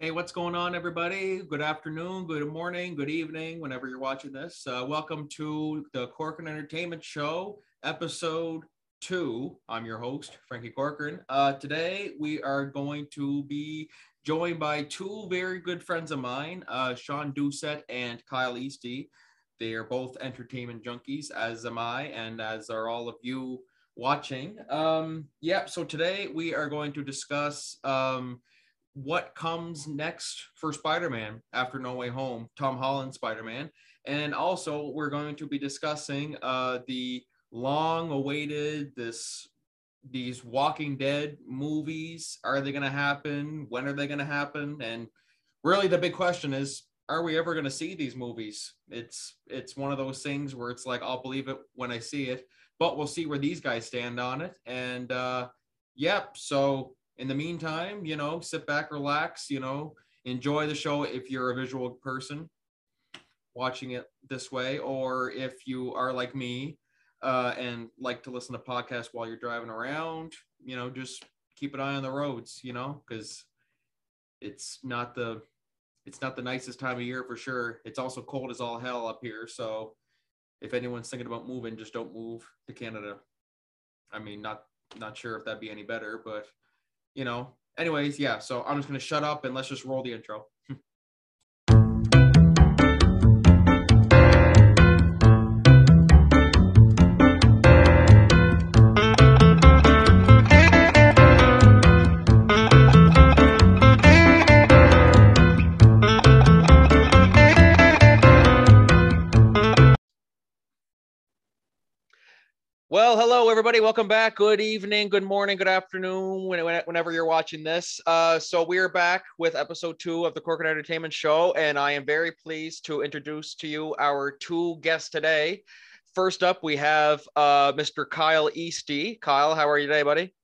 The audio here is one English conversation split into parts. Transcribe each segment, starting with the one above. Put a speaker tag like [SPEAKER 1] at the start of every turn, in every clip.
[SPEAKER 1] Hey, what's going on, everybody? Good afternoon, good morning, good evening, whenever you're watching this. Uh, welcome to the Corcoran Entertainment Show, episode two. I'm your host, Frankie Corcoran. Uh, today, we are going to be joined by two very good friends of mine, uh, Shawn Doucet and Kyle Esty. They are both entertainment junkies, as am I, and as are all of you watching. Um, yeah, so today we are going to discuss. Um, what comes next for Spider-Man after No Way Home, Tom Holland Spider-Man, and also we're going to be discussing uh, the long-awaited this these Walking Dead movies. Are they going to happen? When are they going to happen? And really, the big question is: Are we ever going to see these movies? It's it's one of those things where it's like I'll believe it when I see it, but we'll see where these guys stand on it. And uh, yep, so in the meantime, you know, sit back, relax, you know, enjoy the show if you're a visual person watching it this way, or if you are like me uh, and like to listen to podcasts while you're driving around, you know, just keep an eye on the roads, you know, because it's not the it's not the nicest time of year for sure. It's also cold as all hell up here, so if anyone's thinking about moving, just don't move to Canada. I mean, not not sure if that'd be any better, but you know. Anyways, yeah. So I'm just gonna shut up and let's just roll the intro. Well, hello everybody. Welcome back. Good evening, good morning, good afternoon, whenever you're watching this. Uh, so we are back with episode two of the Corcoran Entertainment Show, and I am very pleased to introduce to you our two guests today. First up, we have uh, Mr. Kyle Esty. Kyle, how are you today, buddy?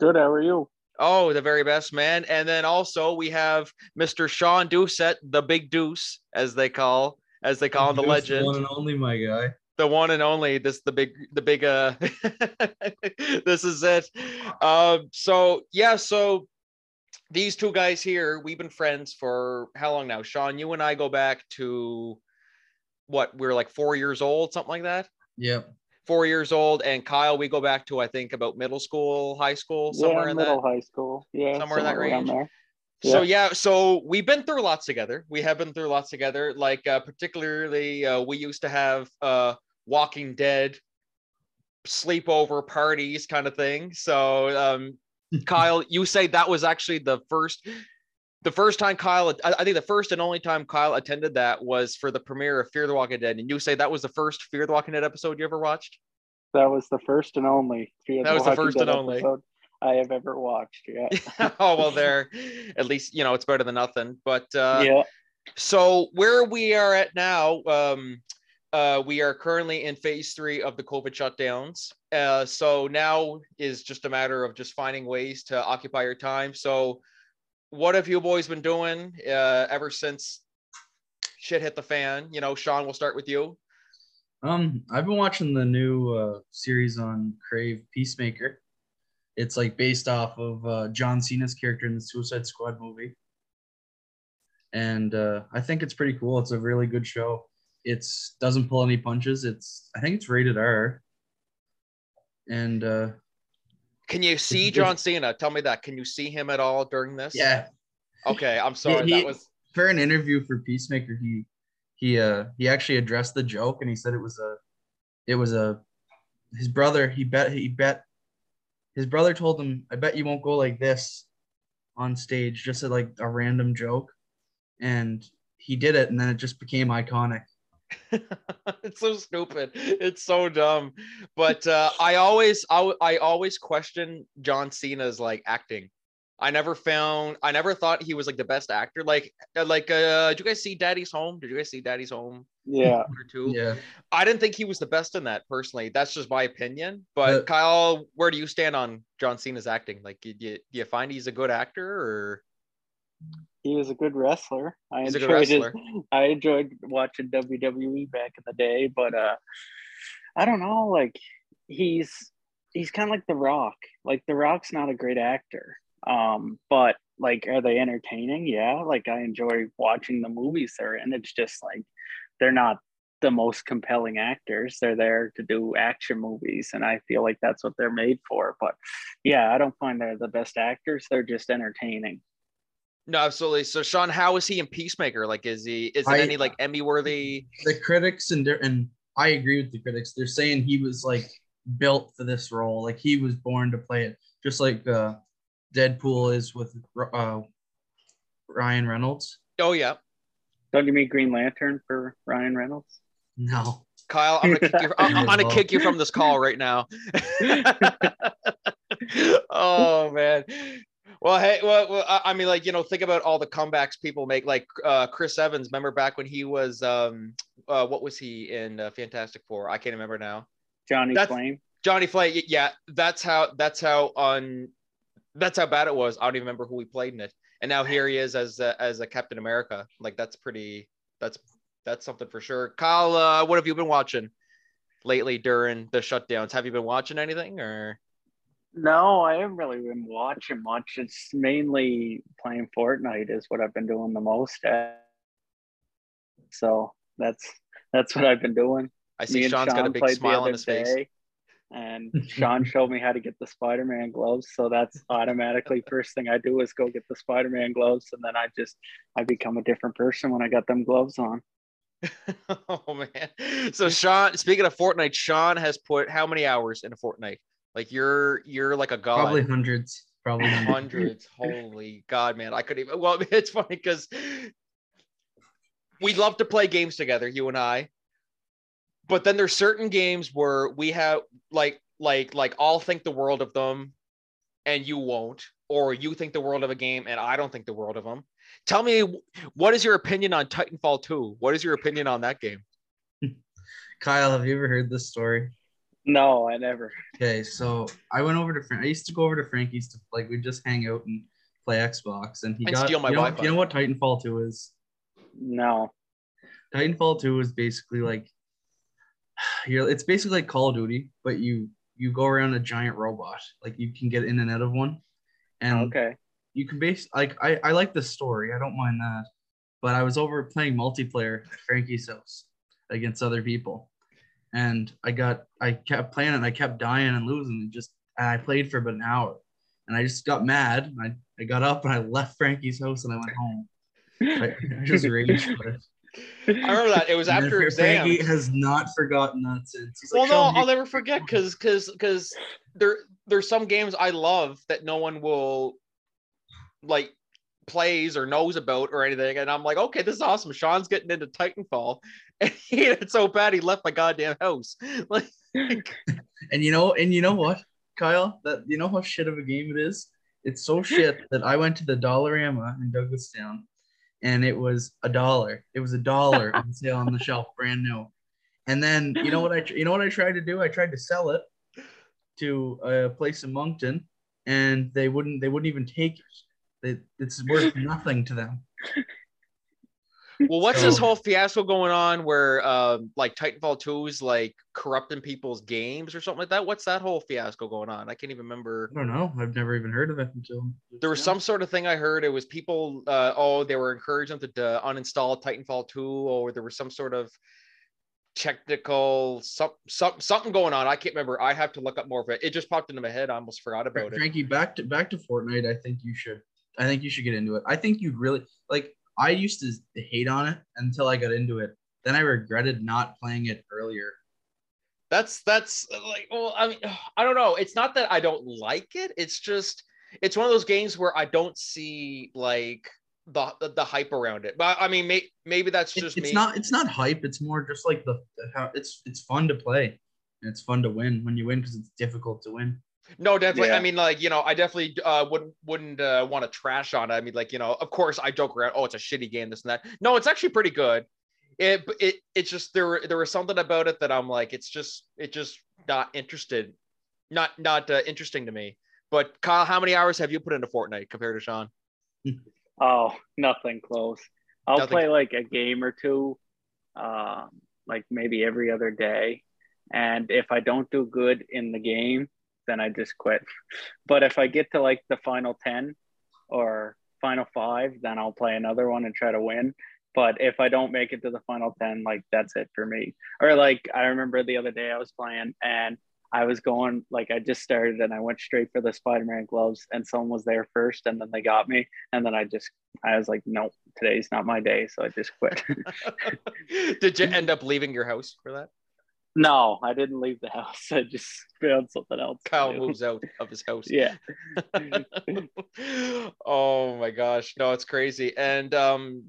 [SPEAKER 2] Good. How are you?
[SPEAKER 1] Oh, the very best, man. And then also we have Mr. Shawn Doucet, the Big Deuce, as they call as they call him, the legend.
[SPEAKER 3] One and only, my guy
[SPEAKER 1] the one and only this the big the big uh this is it. Um so yeah so these two guys here we've been friends for how long now? Shawn you and i go back to what we are like four years old something like that?
[SPEAKER 3] Yep.
[SPEAKER 1] Four years old and kyle we go back to i think about middle school high school somewhere
[SPEAKER 2] yeah,
[SPEAKER 1] in
[SPEAKER 2] middle
[SPEAKER 1] that
[SPEAKER 2] high school. Yeah
[SPEAKER 1] somewhere, somewhere in that range. there. So yeah, so we've been through lots together. We have been through lots together. Like uh, particularly, uh, we used to have uh, Walking Dead sleepover parties kind of thing. So um, Kyle, you say that was actually the first the first time Kyle, I think the first and only time Kyle attended that was for the premiere of Fear the Walking Dead. And you say that was the first Fear the Walking Dead episode you ever watched?
[SPEAKER 2] That was the first and only
[SPEAKER 1] Fear that was the first and only.
[SPEAKER 2] I have ever watched. Yeah.
[SPEAKER 1] oh well, there. At least you know it's better than nothing. But uh,
[SPEAKER 2] yeah.
[SPEAKER 1] So where we are at now, um, uh, we are currently in phase three of the COVID shutdowns. Uh, so now is just a matter of just finding ways to occupy your time. So, what have you boys been doing uh, ever since shit hit the fan? You know, Shawn, we'll start with you.
[SPEAKER 3] Um, I've been watching the new uh, series on Crave Peacemaker. It's like based off of uh, John Cena's character in the Suicide Squad movie, and uh, I think it's pretty cool. It's a really good show it's doesn't pull any punches. It's I think it's rated R. And uh
[SPEAKER 1] can you see John Cena? Tell me that. Can you see him at all during this?
[SPEAKER 3] Yeah.
[SPEAKER 1] Okay, I'm sorry.
[SPEAKER 3] He,
[SPEAKER 1] that was
[SPEAKER 3] for an interview for Peacemaker. He he uh he actually addressed the joke and he said it was a it was a his brother. He bet he bet his brother told him, "I bet you won't go like this on stage." Just a, like a random joke, and he did it, and then it just became iconic.
[SPEAKER 1] it's so stupid. It's so dumb. But uh, I always, I, I always question John Cena's like acting. I never found, I never thought he was like the best actor. Like, uh, like, uh, did you guys see Daddy's Home? Did you guys see Daddy's Home?
[SPEAKER 2] Yeah.
[SPEAKER 1] Or two?
[SPEAKER 3] Yeah.
[SPEAKER 1] I didn't think he was the best in that personally. That's just my opinion. But Kyle, where do you stand on John Cena's acting? Like, do you, do you find he's a good actor or?
[SPEAKER 2] He was a good wrestler. I
[SPEAKER 1] He's
[SPEAKER 2] enjoyed
[SPEAKER 1] wrestler.
[SPEAKER 2] His, I enjoyed watching WWE back in the day, but uh I don't know, like he's he's kind of like The Rock. Like The Rock's not a great actor. Um, but like are they entertaining? Yeah, like I enjoy watching the movies they're in. It's just like they're not the most compelling actors. They're there to do action movies, and I feel like that's what they're made for. But yeah, I don't find they're the best actors. They're just entertaining.
[SPEAKER 1] No, absolutely. So Shawn, how is he in Peacemaker? Like, is he is it
[SPEAKER 3] I-
[SPEAKER 1] any like Emmy worthy?
[SPEAKER 3] The critics and and I agree with the critics. They're saying he was like built for this role. Like he was born to play it, just like uh, Deadpool is with uh, Ryan Reynolds.
[SPEAKER 1] Oh yeah,
[SPEAKER 2] Don't you mean Green Lantern for Ryan Reynolds?
[SPEAKER 3] No,
[SPEAKER 1] Kyle, I'm gonna kick you. I'm, I'm gonna kick you from this call right now. oh man. Well, hey, well, well, I mean, like you know, think about all the comebacks people make. Like uh, Chris Evans, remember back when he was, um, uh, what was he in uh, Fantastic Four? I can't remember now.
[SPEAKER 2] Johnny
[SPEAKER 1] That's-
[SPEAKER 2] Flame.
[SPEAKER 1] Johnny Flay, y- yeah, that's how that's how on that's how bad it was. I don't even remember who he played in it. And now here he is as a, as a Captain America. Like that's pretty that's that's something for sure. Kyle, uh, what have you been watching lately during the shutdowns? Have you been watching anything or
[SPEAKER 2] No, I haven't really been watching much. It's mainly playing Fortnite is what I've been doing the most at. So that's that's what I've been doing.
[SPEAKER 1] I see Shawn's got a big smile on his face.
[SPEAKER 2] And Shawn showed me how to get the Spider-Man gloves. So that's automatically first thing I do is go get the Spider-Man gloves. And then I just I become a different person when I got them gloves on.
[SPEAKER 1] oh man. So Shawn, speaking of Fortnite, Shawn has put how many hours into Fortnite? Like you're you're like a god.
[SPEAKER 3] probably hundreds. Probably hundreds.
[SPEAKER 1] Holy God, man. I could even well, it's funny because we love to play games together, you and I. But then there's certain games where we have like like like I'll think the world of them and you won't, or you think the world of a game and I don't think the world of them. Tell me what is your opinion on Titanfall 2? What is your opinion on that game?
[SPEAKER 3] Kyle, have you ever heard this story?
[SPEAKER 2] No, I never.
[SPEAKER 3] Okay, so I went over to Frank. I used to go over to Frankie's to like we just hang out and play Xbox, and he
[SPEAKER 1] And
[SPEAKER 3] got
[SPEAKER 1] steal my
[SPEAKER 3] you know,
[SPEAKER 1] Wi-Fi.
[SPEAKER 3] you know what Titanfall two is?
[SPEAKER 2] No.
[SPEAKER 3] Titanfall 2 is basically like you're it's basically like Call of Duty, but you you go around a giant robot. Like you can get in and out of one. And
[SPEAKER 2] Okay.
[SPEAKER 3] you can base like I, I like the story. I don't mind that. But I was over playing multiplayer at Frankie's house against other people. And I got I kept playing and I kept dying and losing and just and I played for about an hour. And I just got mad. And I, I got up and I left Frankie's house and I went home. I, I just raged.
[SPEAKER 1] I remember that. It was
[SPEAKER 3] And
[SPEAKER 1] after exams.
[SPEAKER 3] Frankie has not forgotten that since. He's
[SPEAKER 1] well,
[SPEAKER 3] like,
[SPEAKER 1] no, I'll never forget because because because there there's some games I love that no one will like plays or knows about or anything, and I'm like, okay, this is awesome. Shawn's getting into Titanfall, and he so bad he left my goddamn house. Like,
[SPEAKER 3] And you know, and you know what, Kyle? That you know how shit of a game it is. It's so shit that I went to the Dollarama in Douglastown, and it was a dollar. It was a dollar on sale on the shelf, brand new. And then you know what I you know what I tried to do? I tried to sell it to a place in Moncton, and they wouldn't they wouldn't even take it. They, it's worth nothing to them.
[SPEAKER 1] well, what's this whole fiasco going on where um like Titanfall 2 is like corrupting people's games or something like that? What's that whole fiasco going on? I can't even remember.
[SPEAKER 3] I don't know. I've never even heard of it until
[SPEAKER 1] there was some sort of thing I heard. It was people, uh, oh, they were encouraging them to uh, uninstall Titanfall 2, or there was some sort of technical some, some something going on. I can't remember. I have to look up more of it. It just popped into my head. I almost forgot about it.
[SPEAKER 3] Frankie, back to back to Fortnite. I think you should. I think you should get into it. I think you'd really like. I used to hate on it until I got into it. Then I regretted not playing it earlier.
[SPEAKER 1] That's that's uh, like, well, I mean, I don't know. It's not that I don't like it. It's just it's one of those games where I don't see like the the, the hype around it. But I mean, may, maybe that's
[SPEAKER 3] It-
[SPEAKER 1] just
[SPEAKER 3] it's
[SPEAKER 1] me.
[SPEAKER 3] not. It's not hype. It's more just like the how it's it's fun to play. And it's fun to win when you win because it's difficult to win.
[SPEAKER 1] No, definitely.
[SPEAKER 2] Yeah.
[SPEAKER 1] I mean, like you know, I definitely uh, wouldn't wouldn't uh, want to trash on it. I mean, like you know, of course, I joke around. Oh, it's a shitty game, this and that. No, it's actually pretty good. It it it's just there were there was something about it that I'm like, it's just it just not interested, not not uh, interesting to me. But Kyle, how many hours have you put into Fortnite compared to Shawn?
[SPEAKER 2] Oh, nothing close. I'll
[SPEAKER 1] Nothing.
[SPEAKER 2] play like a game or two, um, like maybe every other day. And if I don't do good in the game, then I just quit. But if I get to like the final 10 or final five, then I'll play another one and try to win. But if I don't make it to the final 10, like that's it for me. Or like I remember the other day I was playing and I was going like I just started and I went straight for the Spider-Man gloves and someone was there first and then they got me and then I just I was like nope today's not my day so I just quit.
[SPEAKER 1] Did you end up leaving your house for that?
[SPEAKER 2] No, I didn't leave the house. I just found something else. to
[SPEAKER 1] Kyle moves out of his house.
[SPEAKER 2] Yeah.
[SPEAKER 1] oh my gosh, no, it's crazy. And um,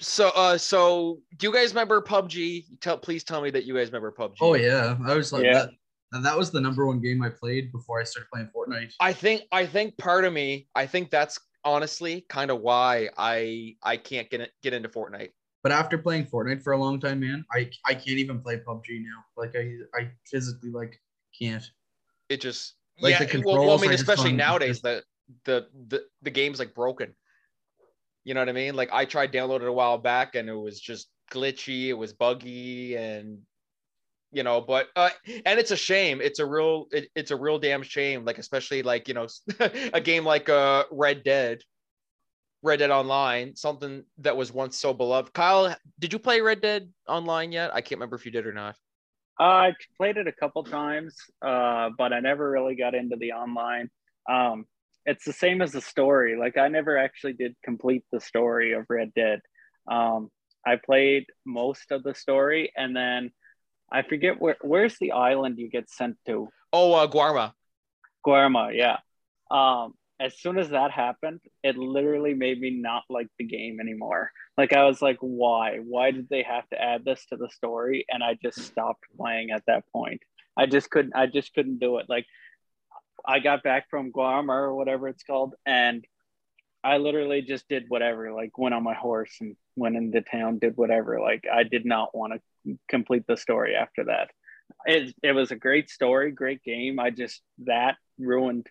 [SPEAKER 1] so uh, so do you guys remember PUBG? Tell please tell me that you guys remember PUBG.
[SPEAKER 3] Oh yeah, I was like
[SPEAKER 2] Yeah.
[SPEAKER 3] that. and That was the number one game I played before I started playing Fortnite.
[SPEAKER 1] I think I think part of me, I think that's honestly kind of why I I can't get get into Fortnite.
[SPEAKER 3] But after playing Fortnite for a long time, man, I I can't even play PUBG now. Like I I physically like can't.
[SPEAKER 1] It just
[SPEAKER 3] Like
[SPEAKER 1] yeah.
[SPEAKER 3] the
[SPEAKER 1] it- well, well, I mean, especially nowadays, the the the the game's like broken. You know what I mean? Like I tried downloading it a while back, and it was just glitchy. It was buggy, and you know, but uh, and it's a shame. It's a real it, it's a real damn shame. Like especially like you know a game like uh Red Dead. Red Dead Online, something that was once so beloved. Kyle, did you play Red Dead Online yet? I can't remember if you did or not.
[SPEAKER 2] I played it a couple times, uh, but I never really got into the online. Um, it's the same as the story. Like I never actually did complete the story of Red Dead. Um, I played most of the story, and then I forget where. Where's the island you get sent to?
[SPEAKER 1] Oh, uh, Guarma.
[SPEAKER 2] Guarma, yeah. Um, as soon as that happened, it literally made me not like the game anymore. Like I was like, why? Why did they have to add this to the story? And I just stopped playing at that point. I just couldn't. I just couldn't do it. Like I got back from Guarma or whatever it's called, and I literally just did whatever. Like went on my horse and went into town, did whatever. Like I did not want to complete the story after that. It it was a great story, great game. I just that ruined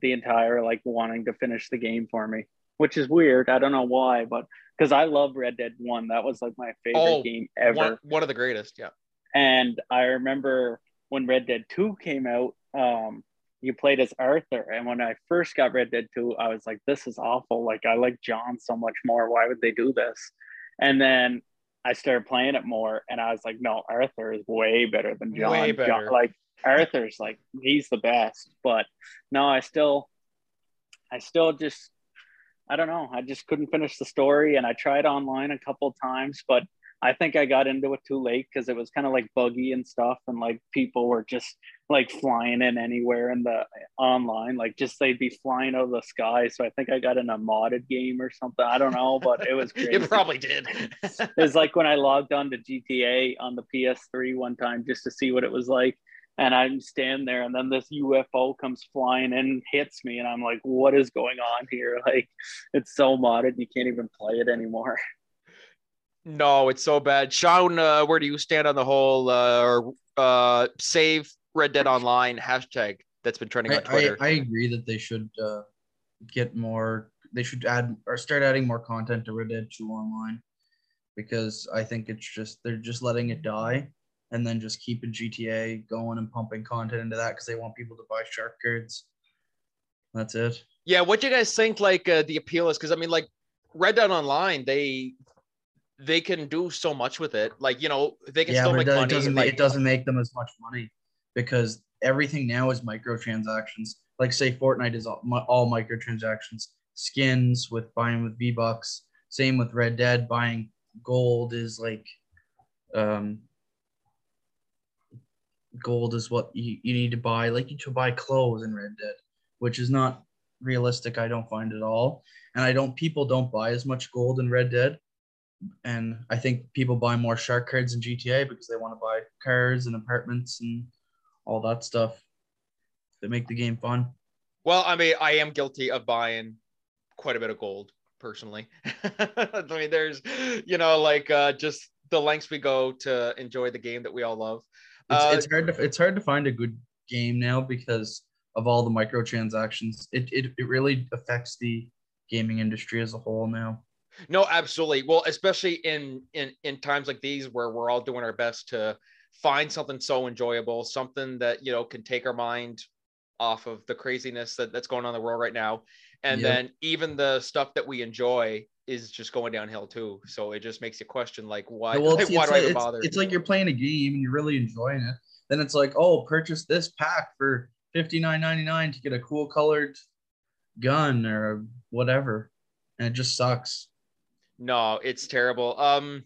[SPEAKER 2] the entire like wanting to finish the game for me, which is weird. I don't know why, but because I love Red Dead One, that was like my favorite
[SPEAKER 1] Oh,
[SPEAKER 2] game ever.
[SPEAKER 1] One, one of the greatest. Yeah.
[SPEAKER 2] And I remember when Red Dead 2 came out, um, you played as Arthur. And when I first got Red Dead 2, I was like, this is awful. Like, I like John so much more. Why would they do this? And then I started playing it more, and I was like, no, Arthur is way better than John.
[SPEAKER 1] Way
[SPEAKER 2] John-
[SPEAKER 1] better.
[SPEAKER 2] like, Arthur's like, he's the best. But no, I still, I still just, I don't know. I just couldn't finish the story. And I tried online a couple times, but I think I got into it too late because it was kind of like buggy and stuff, and like people were just like flying in anywhere in the online, like just they'd be flying out of the sky. So I think I got in a modded game or something. I don't know, but it was crazy.
[SPEAKER 1] You probably did.
[SPEAKER 2] It's like when I logged on to GTA on the PS3 one time just to see what it was like. And I'm standing there, and then this UFO comes flying and hits me, and I'm like, "What is going on here?" Like, it's so modded, you can't even play it anymore.
[SPEAKER 1] no, it's so bad. Shawn, uh, where do you stand on the whole uh, uh, save Red Dead Online hashtag that's been trending
[SPEAKER 3] I,
[SPEAKER 1] on Twitter?
[SPEAKER 3] I, I agree that they should uh, get more. They should add or start adding more content to Red Dead 2 online because I think it's just they're just letting it die and then just keeping GTA going and pumping content into that because they want people to buy shark cards. That's it.
[SPEAKER 1] Yeah, what do you guys think? Like uh, the appeal is because I mean, like Red Dead Online, they they can do so much with it. Like you know, they can
[SPEAKER 3] yeah,
[SPEAKER 1] still make
[SPEAKER 3] it,
[SPEAKER 1] money.
[SPEAKER 3] it doesn't
[SPEAKER 1] like,
[SPEAKER 3] make, it doesn't make them as much money because everything now is microtransactions. Like say Fortnite is all, all microtransactions. Skins with buying with V Bucks. Same with Red Dead. Buying gold is like, um, gold is what you, you need to buy. Like you to buy clothes in Red Dead, which is not realistic. I don't find at all, and I don't. People don't buy as much gold in Red Dead and I think people buy more shark cards in GTA because they want to buy cars and apartments and all that stuff that make the game fun.
[SPEAKER 1] Well, I mean, I am guilty of buying quite a bit of gold personally. I mean, there's, you know, like uh, just the lengths we go to enjoy the game that we all love.
[SPEAKER 3] It's,
[SPEAKER 1] Uh,
[SPEAKER 3] it's hard to it's hard to find a good game now because of all the microtransactions. It, it it really affects the gaming industry as a whole now.
[SPEAKER 1] No, absolutely. Well, especially in in in times like these where we're all doing our best to find something so enjoyable, something that you know can take our mind off of the craziness that, that's going on in the world right now. And
[SPEAKER 3] Yep.
[SPEAKER 1] then even the stuff that we enjoy is just going downhill too. So it just makes you question like why,
[SPEAKER 3] well,
[SPEAKER 1] like, why do I
[SPEAKER 3] like,
[SPEAKER 1] even
[SPEAKER 3] it's,
[SPEAKER 1] bother?
[SPEAKER 3] it's like you're playing a game and you're really enjoying it. Then it's like, oh, purchase this pack for fifty nine ninety nine to get a cool colored gun or whatever, and it just sucks.
[SPEAKER 1] No, it's terrible. Um,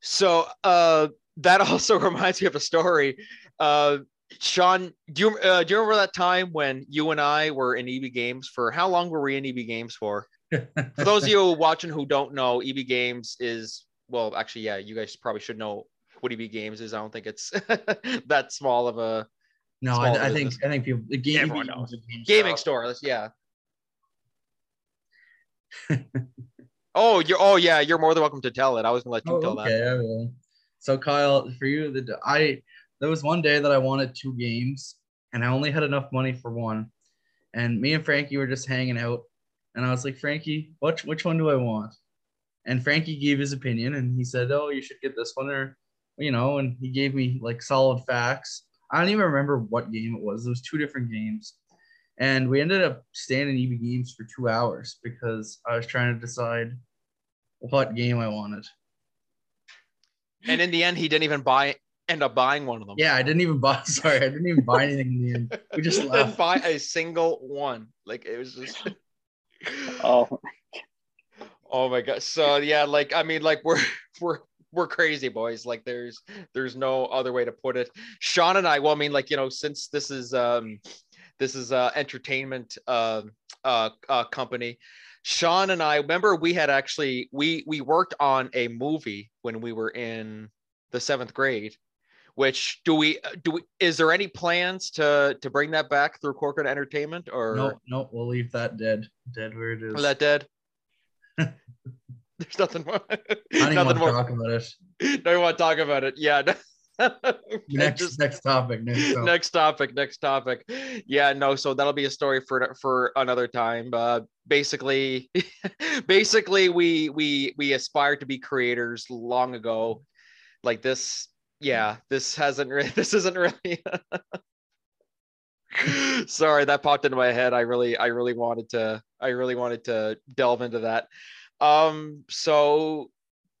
[SPEAKER 1] so uh, that also reminds me of a story. Uh, Shawn, do you uh, do you remember that time when you and I were in EB Games for how long were we in EB Games for? For those of you watching who don't know, EB Games is well, actually, yeah, you guys probably should know what EB Games is. I don't think it's that small of a
[SPEAKER 3] No, I, I think. I think people the game
[SPEAKER 1] Everyone knows.
[SPEAKER 3] game
[SPEAKER 1] gaming
[SPEAKER 3] shop.
[SPEAKER 1] store. Yeah. oh, you're oh yeah, you're more than welcome to tell it. I was gonna let you
[SPEAKER 3] Oh,
[SPEAKER 1] tell that.
[SPEAKER 3] okay, So Kyle, for you, the I there was one day that I wanted two games, and I only had enough money for one, and me and Frankie were just hanging out, and I was like, Frankie, which which one do I want? And Frankie gave his opinion, and he said, Oh, you should get this one, or you know, and he gave me like solid facts. I don't even remember what game it was. It was two different games. And we ended up staying in EB Games for two hours because I was trying to decide what game I wanted.
[SPEAKER 1] And in the end, he didn't even buy end up buying one of them.
[SPEAKER 3] Yeah, I didn't even buy. Sorry, I didn't even buy anything in the end. We just
[SPEAKER 1] didn't
[SPEAKER 3] left.
[SPEAKER 1] buy a single one. Like it was just.
[SPEAKER 2] Oh,
[SPEAKER 1] Oh my god. So yeah, like I mean, like we're we're we're crazy boys. Like there's there's no other way to put it. Shawn and I, well, I mean, like, you know, since this is um this is uh entertainment uh uh, uh company. Shawn and I remember we had actually we we worked on a movie when we were in the seventh grade. Which do we do? We, is there any plans to to bring that back through Corcoran Entertainment or
[SPEAKER 3] No, no, we'll leave that dead, dead where it is.
[SPEAKER 1] that dead? There's nothing more.
[SPEAKER 3] I don't
[SPEAKER 1] nothing
[SPEAKER 3] want to
[SPEAKER 1] more.
[SPEAKER 3] talk about it.
[SPEAKER 1] No, you want to talk about it? Yeah.
[SPEAKER 3] Next,
[SPEAKER 1] Just-
[SPEAKER 3] next topic. Next topic.
[SPEAKER 1] next topic. Next topic. Yeah, no. So that'll be a story for for another time. Uh, basically, basically, we we we aspired to be creators long ago. Like this. Yeah, this hasn't. Re- this isn't really. Sorry, that popped into my head. I really, I really wanted to. I really wanted to delve into that. Um. So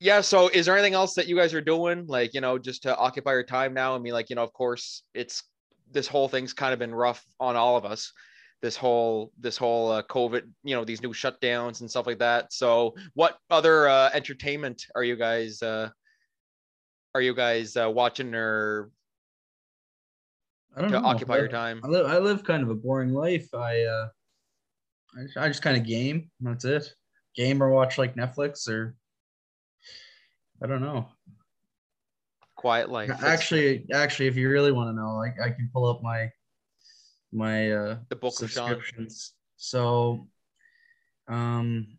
[SPEAKER 1] yeah so is there anything else that you guys are doing like you know just to occupy your time now i mean like you know of course it's this whole thing's kind of been rough on all of us this whole this whole uh, covid you know these new shutdowns and stuff like that so what other uh, entertainment are you guys uh are you guys uh, watching or
[SPEAKER 3] I don't
[SPEAKER 1] to
[SPEAKER 3] know.
[SPEAKER 1] occupy
[SPEAKER 3] I,
[SPEAKER 1] your time
[SPEAKER 3] I live, I live kind of a boring life. I, uh, I, just- I just kind of game. That's it. Game or watch like Netflix or, I don't know.
[SPEAKER 1] quiet life
[SPEAKER 3] Actually, actually, if you really want to know, I, I can pull up my, my uh,
[SPEAKER 1] the book
[SPEAKER 3] subscriptions. So, um,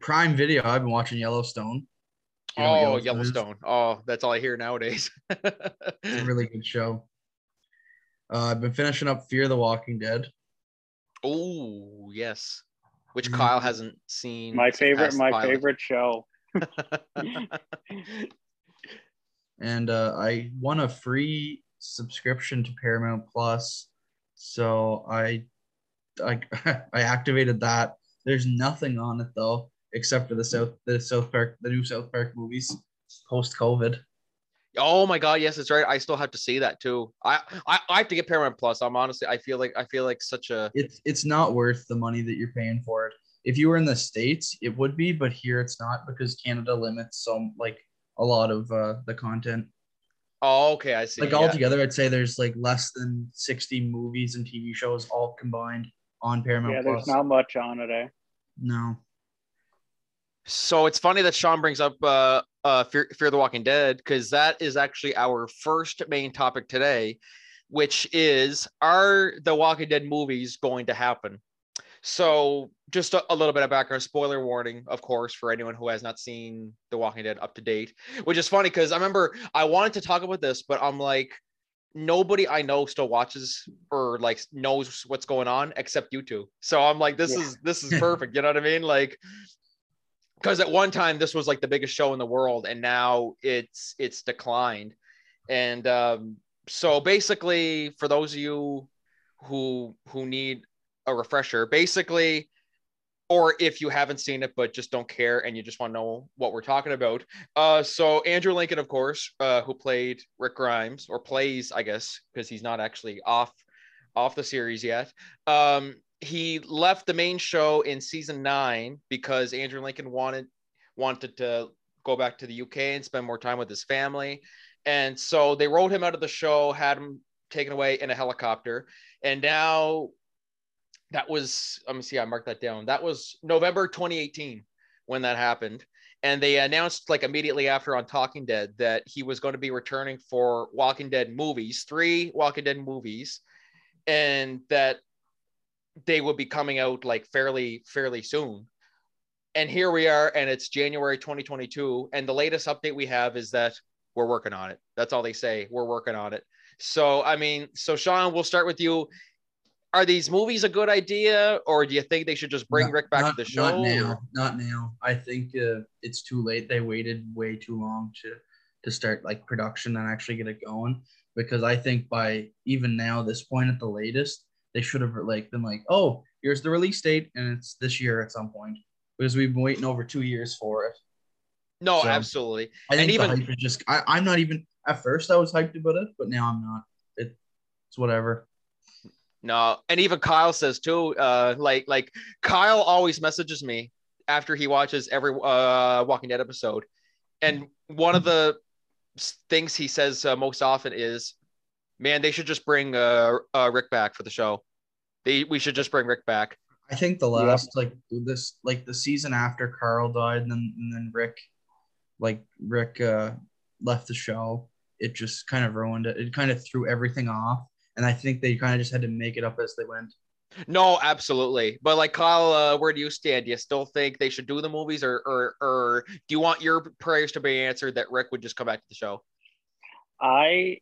[SPEAKER 3] Prime Video. I've been watching Yellowstone. You know
[SPEAKER 1] oh
[SPEAKER 3] is?
[SPEAKER 1] yellowstone oh that's all i hear nowadays
[SPEAKER 3] It's a really good show. Uh, I've been finishing up Fear the Walking Dead.
[SPEAKER 1] oh yes which
[SPEAKER 3] Mhm.
[SPEAKER 1] kyle hasn't seen
[SPEAKER 2] my favorite, my
[SPEAKER 1] pilot.
[SPEAKER 2] favorite show.
[SPEAKER 3] and uh, I won a free subscription to Paramount Plus, so I, I, I activated that. There's nothing on it though, except for the South, the South Park, the new South Park movies post COVID.
[SPEAKER 1] Oh my god, yes, that's right. I still have to see that too. I, I I have to get Paramount Plus. I'm honestly, I feel like I feel like such a
[SPEAKER 3] It's it's not worth the money that you're paying for it. If you were in the states, it would be, but here it's not because Canada limits some like a lot of uh, the content.
[SPEAKER 1] oh okay, I see.
[SPEAKER 3] Like
[SPEAKER 1] yeah.
[SPEAKER 3] altogether, I'd say there's like less than 60 movies and TV shows all combined on Paramount
[SPEAKER 2] Yeah,
[SPEAKER 3] Plus.
[SPEAKER 2] there's not much on it. Eh?
[SPEAKER 3] no.
[SPEAKER 1] So it's funny that Shawn brings up uh, uh, Fear, Fear the Walking Dead because that is actually our first main topic today, which is are the Walking Dead movies going to happen? So just a, a little bit of background, spoiler warning, of course, for anyone who has not seen The Walking Dead up to date. Which is funny because I remember I wanted to talk about this, but I'm like, nobody I know still watches or like knows what's going on except you two. So I'm like, this
[SPEAKER 2] Yeah.
[SPEAKER 1] is this is perfect. You know what I mean? Like because at one time this was like the biggest show in the world and now it's it's declined and um so basically for those of you who who need a refresher. Basically, or if you haven't seen it but just don't care and you just want to know what we're talking about. Uh, so Andrew Lincoln, of course, uh, who played Rick Grimes or plays, I guess, because he's not actually off off the series yet. Um, he left the main show in season nine because Andrew Lincoln wanted wanted to go back to the UK and spend more time with his family. And so they rolled him out of the show, had him taken away in a helicopter. And now that was, let me see, I marked that down. That was November 2018 when that happened. And they announced like immediately after on Talking Dead that he was going to be returning for Walking Dead movies, three Walking Dead movies, and that they would be coming out like fairly, fairly soon. And here we are, and it's January 2022. And the latest update we have is that we're working on it. That's all they say. We're working on it. So, I mean, so Shawn, we'll start with you. Are these movies a good idea, or do you think they should just bring
[SPEAKER 3] Not-
[SPEAKER 1] Rick back
[SPEAKER 3] not,
[SPEAKER 1] to the show?
[SPEAKER 3] Not now. Not now. I think uh, it's too late. They waited way too long to to start like production and actually get it going. Because I think by even now, this point at the latest, they should have like been like, oh, here's the release date, and it's this year at some point. Because we've been waiting over two years for it.
[SPEAKER 1] No,
[SPEAKER 3] So-
[SPEAKER 1] absolutely.
[SPEAKER 3] I think
[SPEAKER 1] even-
[SPEAKER 3] hype is just. I, I'm not even. At first, I was hyped about it, but now I'm not. It, it's whatever.
[SPEAKER 1] No, and even Kyle says too. Uh, like like Kyle always messages me after he watches every uh Walking Dead episode, and one of the things he says uh, most often is, "Man, they should just bring uh, uh Rick back for the show. They we should just bring Rick back."
[SPEAKER 3] I think the last like this like the season after Carl died and then and then Rick like Rick uh left the show, it just kind of ruined it. It kind of threw everything off. And I think they kind of just had to make it up as they went.
[SPEAKER 1] No, absolutely. But like Kyle, uh, where do you stand? Do you still think they should do the movies, or or or do you want your prayers to be answered that Rick would just come back to the show?
[SPEAKER 2] I,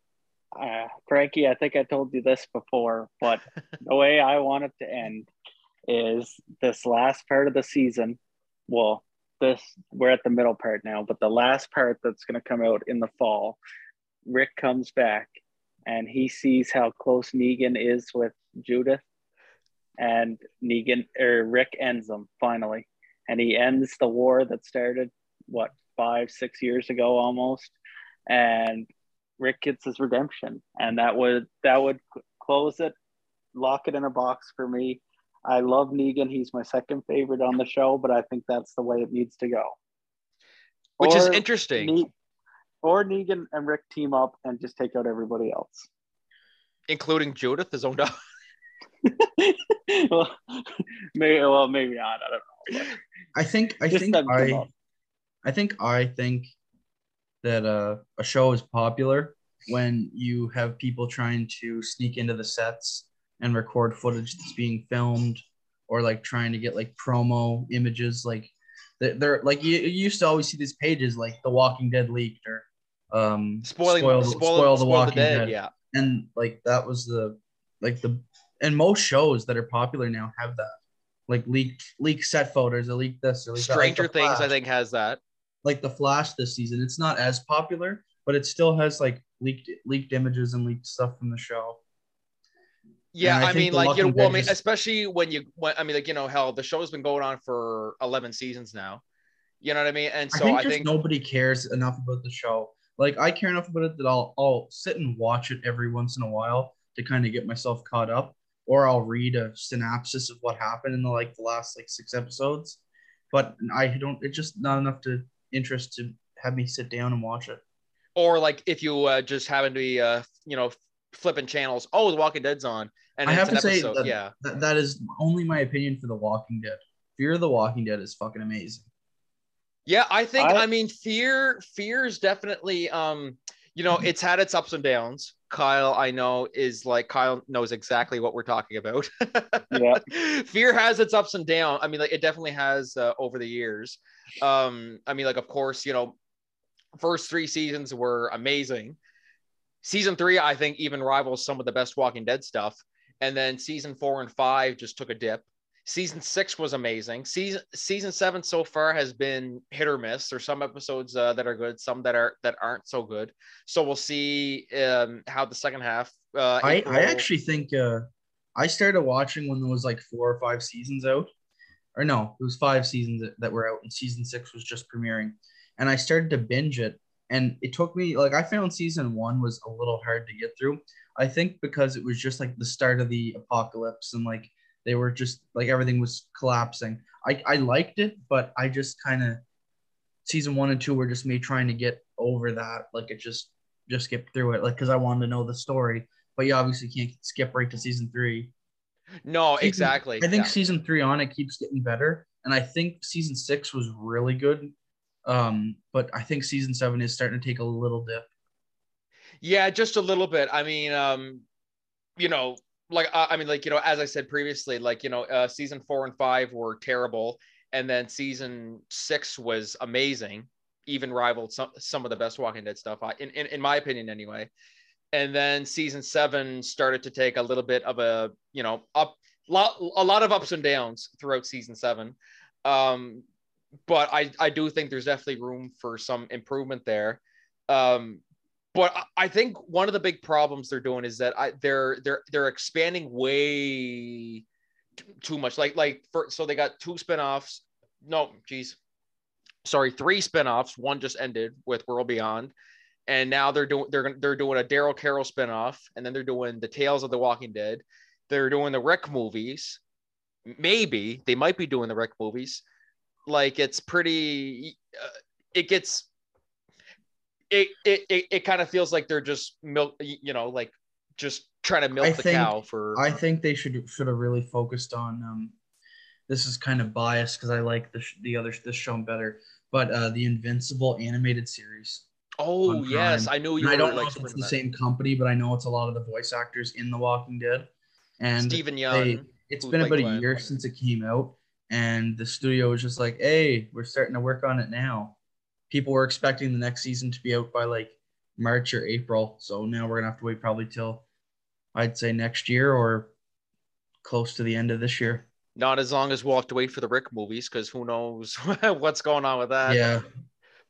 [SPEAKER 2] uh, Frankie, I think I told you this before, but the way I want it to end is this last part of the season. Well, this we're at the middle part now, but the last part that's going to come out in the fall, Rick comes back and he sees how close Negan is with Judith, and Negan or Rick ends them finally, and he ends the war that started what five six years ago almost, and Rick gets his redemption, and that would that would close it, lock it in a box for me. I love Negan; he's my second favorite on the show, but I think that's the way it needs to go.
[SPEAKER 1] Which is interesting.
[SPEAKER 2] Ne- or Negan and Rick team up and just take out everybody else.
[SPEAKER 1] including Judith, his own dog.
[SPEAKER 2] well, maybe well maybe not. I don't know.
[SPEAKER 3] I think I
[SPEAKER 2] Just
[SPEAKER 3] think I
[SPEAKER 2] up.
[SPEAKER 3] I think I think that uh, a show is popular when you have people trying to sneak into the sets and record footage that's being filmed or like trying to get like promo images like they're, they're like you, you used to always see these pages like the walking dead leaked or um
[SPEAKER 1] Spoiling,
[SPEAKER 3] spoil,
[SPEAKER 1] spoil,
[SPEAKER 3] spoil the
[SPEAKER 1] spoil
[SPEAKER 3] walking
[SPEAKER 1] dead.
[SPEAKER 3] dead
[SPEAKER 1] Yeah.
[SPEAKER 3] and like that was the like the and most shows that are popular now have that like leaked leak set photos or leak this or leak that. Like
[SPEAKER 1] Stranger
[SPEAKER 3] The
[SPEAKER 1] Things, I think, has that.
[SPEAKER 3] Like the Flash this season. It's not as popular, but it still has like leaked leaked images and leaked stuff from the show.
[SPEAKER 1] Yeah,
[SPEAKER 3] And I
[SPEAKER 1] I, mean, like you know, well, I mean, especially when you, when, I mean, like you know, hell, the show's been going on for eleven seasons now. You know what I mean? And so
[SPEAKER 3] I think
[SPEAKER 1] I think,
[SPEAKER 3] nobody cares enough about the show. Like I care enough about it that I'll I'll sit and watch it every once in a while to kind of get myself caught up, or I'll read a synopsis of what happened in the like the last like six episodes. But I don't. It's just not enough to interest to have me sit down and watch it.
[SPEAKER 1] or like if you uh, just happen to be, uh, you know, flipping channels. Oh, The Walking Dead's on, and
[SPEAKER 3] I
[SPEAKER 1] it's
[SPEAKER 3] have
[SPEAKER 1] an
[SPEAKER 3] to say
[SPEAKER 1] episode.
[SPEAKER 3] that-
[SPEAKER 1] yeah.
[SPEAKER 3] That, that is only my opinion for The Walking Dead. Fear of the Walking Dead is fucking amazing.
[SPEAKER 1] Yeah, I think
[SPEAKER 2] I-
[SPEAKER 1] I, mean fear fear is definitely um you know it's had its ups and downs. Kyle, I know is like Kyle knows exactly what we're talking about.
[SPEAKER 2] Yeah.
[SPEAKER 1] fear has its ups and downs. I mean like it definitely has uh, over the years. Um I mean like of course, you know, first 3 seasons were amazing. Season 3 I think even rivals some of the best Walking Dead stuff and then season 4 and 5 just took a dip season six was amazing season season seven so far has been hit or miss there's some episodes uh, that are good some that are that aren't so good so we'll see um how the second half uh
[SPEAKER 3] I,
[SPEAKER 1] April-
[SPEAKER 3] I actually think uh, I started watching when there was like four or five seasons out, or no, it was five seasons that, that were out, and season six was just premiering. And I started to binge it, and it took me like I found season one was a little hard to get through. I think because it was just like the start of the apocalypse, and like they were just like everything was collapsing. I I liked it, but I just kind of season one and two were just me trying to get over that. Like it just just skip through it, like because I wanted to know the story. But you obviously can't skip right to season three.
[SPEAKER 1] No,
[SPEAKER 3] Season-
[SPEAKER 1] exactly.
[SPEAKER 3] I think
[SPEAKER 1] Yeah.
[SPEAKER 3] season three on it keeps getting better, and I think season six was really good. Um, but I think season seven is starting to take a little dip.
[SPEAKER 1] Yeah, just a little bit. I mean, um, you know, like uh, I mean, like you know, as I said previously, like you know, uh, season four and five were terrible, and then season six was amazing, even rivaled some some of the best Walking Dead stuff, I- in in, in my opinion, anyway. And then season seven started to take a little bit of a you know up lot a lot of ups and downs throughout season seven. Um, but I I do think there's definitely room for some improvement there. Um, but I- think one of the big problems they're doing is that I, they're they're they're expanding way too much. Like like for so they got two spinoffs. No, geez, sorry, three spinoffs. One just ended with World Beyond, and now they're doing they're they're doing a Daryl Carroll spinoff, and then they're doing the Tales of the Walking Dead. They're doing the Rick movies. Maybe they might be doing the Rick movies. Like it's pretty. Uh, it gets it it it, it kind of feels like they're just milk you know like just trying to milk
[SPEAKER 3] I
[SPEAKER 1] the
[SPEAKER 3] think-
[SPEAKER 1] cow for
[SPEAKER 3] I think they should should have really focused on. Um, this is kind of biased because I like the the other this show better, but uh, the Invincible animated series.
[SPEAKER 1] oh yes i know you were
[SPEAKER 3] I don't know
[SPEAKER 1] like
[SPEAKER 3] if it's the
[SPEAKER 1] that.
[SPEAKER 3] same company, but I know it's a lot of the voice actors in The Walking Dead. And
[SPEAKER 1] Steven
[SPEAKER 3] they-
[SPEAKER 1] Yeun
[SPEAKER 3] it's
[SPEAKER 1] who
[SPEAKER 3] been about a
[SPEAKER 1] Glenn.
[SPEAKER 3] year since it came out, and the studio was just like, "Hey, we're starting to work on it now." People were expecting the next season to be out by like March or April, so now we're gonna have to wait probably till I'd say next year or close to the end of this year.
[SPEAKER 1] not as long as we'll have to wait for the rick movies because who knows what's going on with that
[SPEAKER 3] yeah,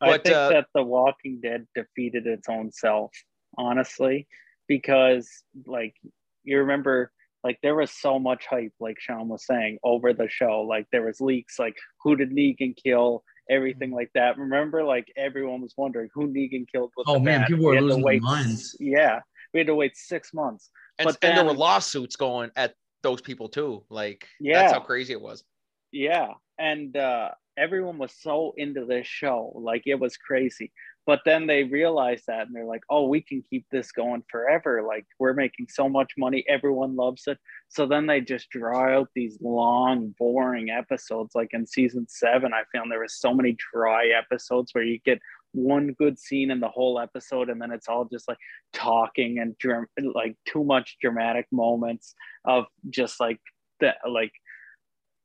[SPEAKER 2] I
[SPEAKER 1] But,
[SPEAKER 2] think
[SPEAKER 1] uh,
[SPEAKER 2] that The Walking Dead defeated its own self, honestly, because like you remember, like there was so much hype, like Shawn was saying, over the show. Like there was leaks, like who did Negan kill, everything
[SPEAKER 3] Mm-hmm.
[SPEAKER 2] like that. Remember, like everyone was wondering who Negan killed with
[SPEAKER 3] Oh,
[SPEAKER 2] the
[SPEAKER 3] man,
[SPEAKER 2] bat.
[SPEAKER 3] people were
[SPEAKER 2] We
[SPEAKER 3] losing their
[SPEAKER 2] wait-
[SPEAKER 3] minds.
[SPEAKER 2] Yeah, we had to wait six months.
[SPEAKER 1] and,
[SPEAKER 2] but
[SPEAKER 1] and there were lawsuits going at those people too like
[SPEAKER 2] Yeah.
[SPEAKER 1] that's how crazy it was
[SPEAKER 2] Yeah, and uh, everyone was so into this show, like it was crazy. But then they realized that, and they're like, "Oh, we can keep this going forever. Like we're making so much money, everyone loves it." So then they just draw out these long, boring episodes. Like in season seven, I found there was so many dry episodes where you get one good scene in the whole episode, and then it's all just like talking and dram- like too much dramatic moments of just like that, like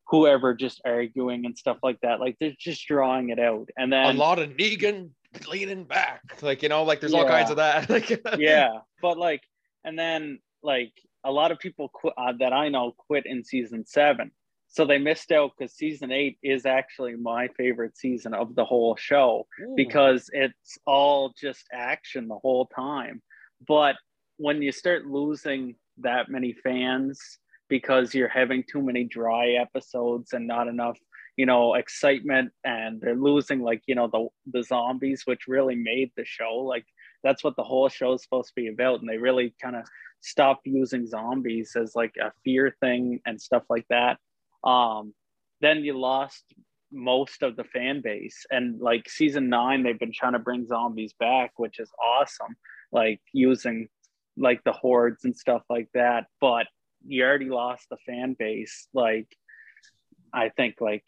[SPEAKER 2] whoever just arguing and stuff like that. Like they're just drawing it out. And then a
[SPEAKER 1] lot of negan leaning back like you know like there's all kinds of that like
[SPEAKER 2] yeah, but like and then like a lot of people quit uh, that I know quit in season 7. So they missed out cuz season 8 is actually my favorite season of the whole show
[SPEAKER 1] Ooh.
[SPEAKER 2] because it's all just action the whole time. But when you start losing that many fans because you're having too many dry episodes and not enough, you know, excitement, and they're losing like you know the the zombies, which really made the show. Like that's what the whole show is supposed to be about, and they really kind of stopped using zombies as like a fear thing and stuff like that. Um, then you lost most of the fan base and like season nine they've been trying to bring zombies back which is awesome like using like the hordes and stuff like that but you already lost the fan base like i think like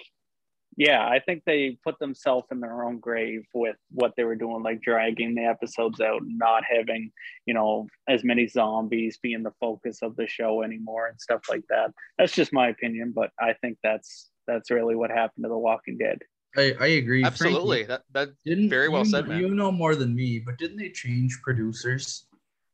[SPEAKER 2] yeah i think they put themselves in their own grave with what they were doing like dragging the episodes out not having you know as many zombies being the focus of the show anymore and stuff like that that's just my opinion but i think that's that's really what happened to the walking dead
[SPEAKER 3] I, I agree.
[SPEAKER 1] absolutely
[SPEAKER 3] Frankie,
[SPEAKER 1] that that
[SPEAKER 3] didn't
[SPEAKER 1] very well
[SPEAKER 3] you,
[SPEAKER 1] said, man.
[SPEAKER 3] You know more than me, but didn't they change producers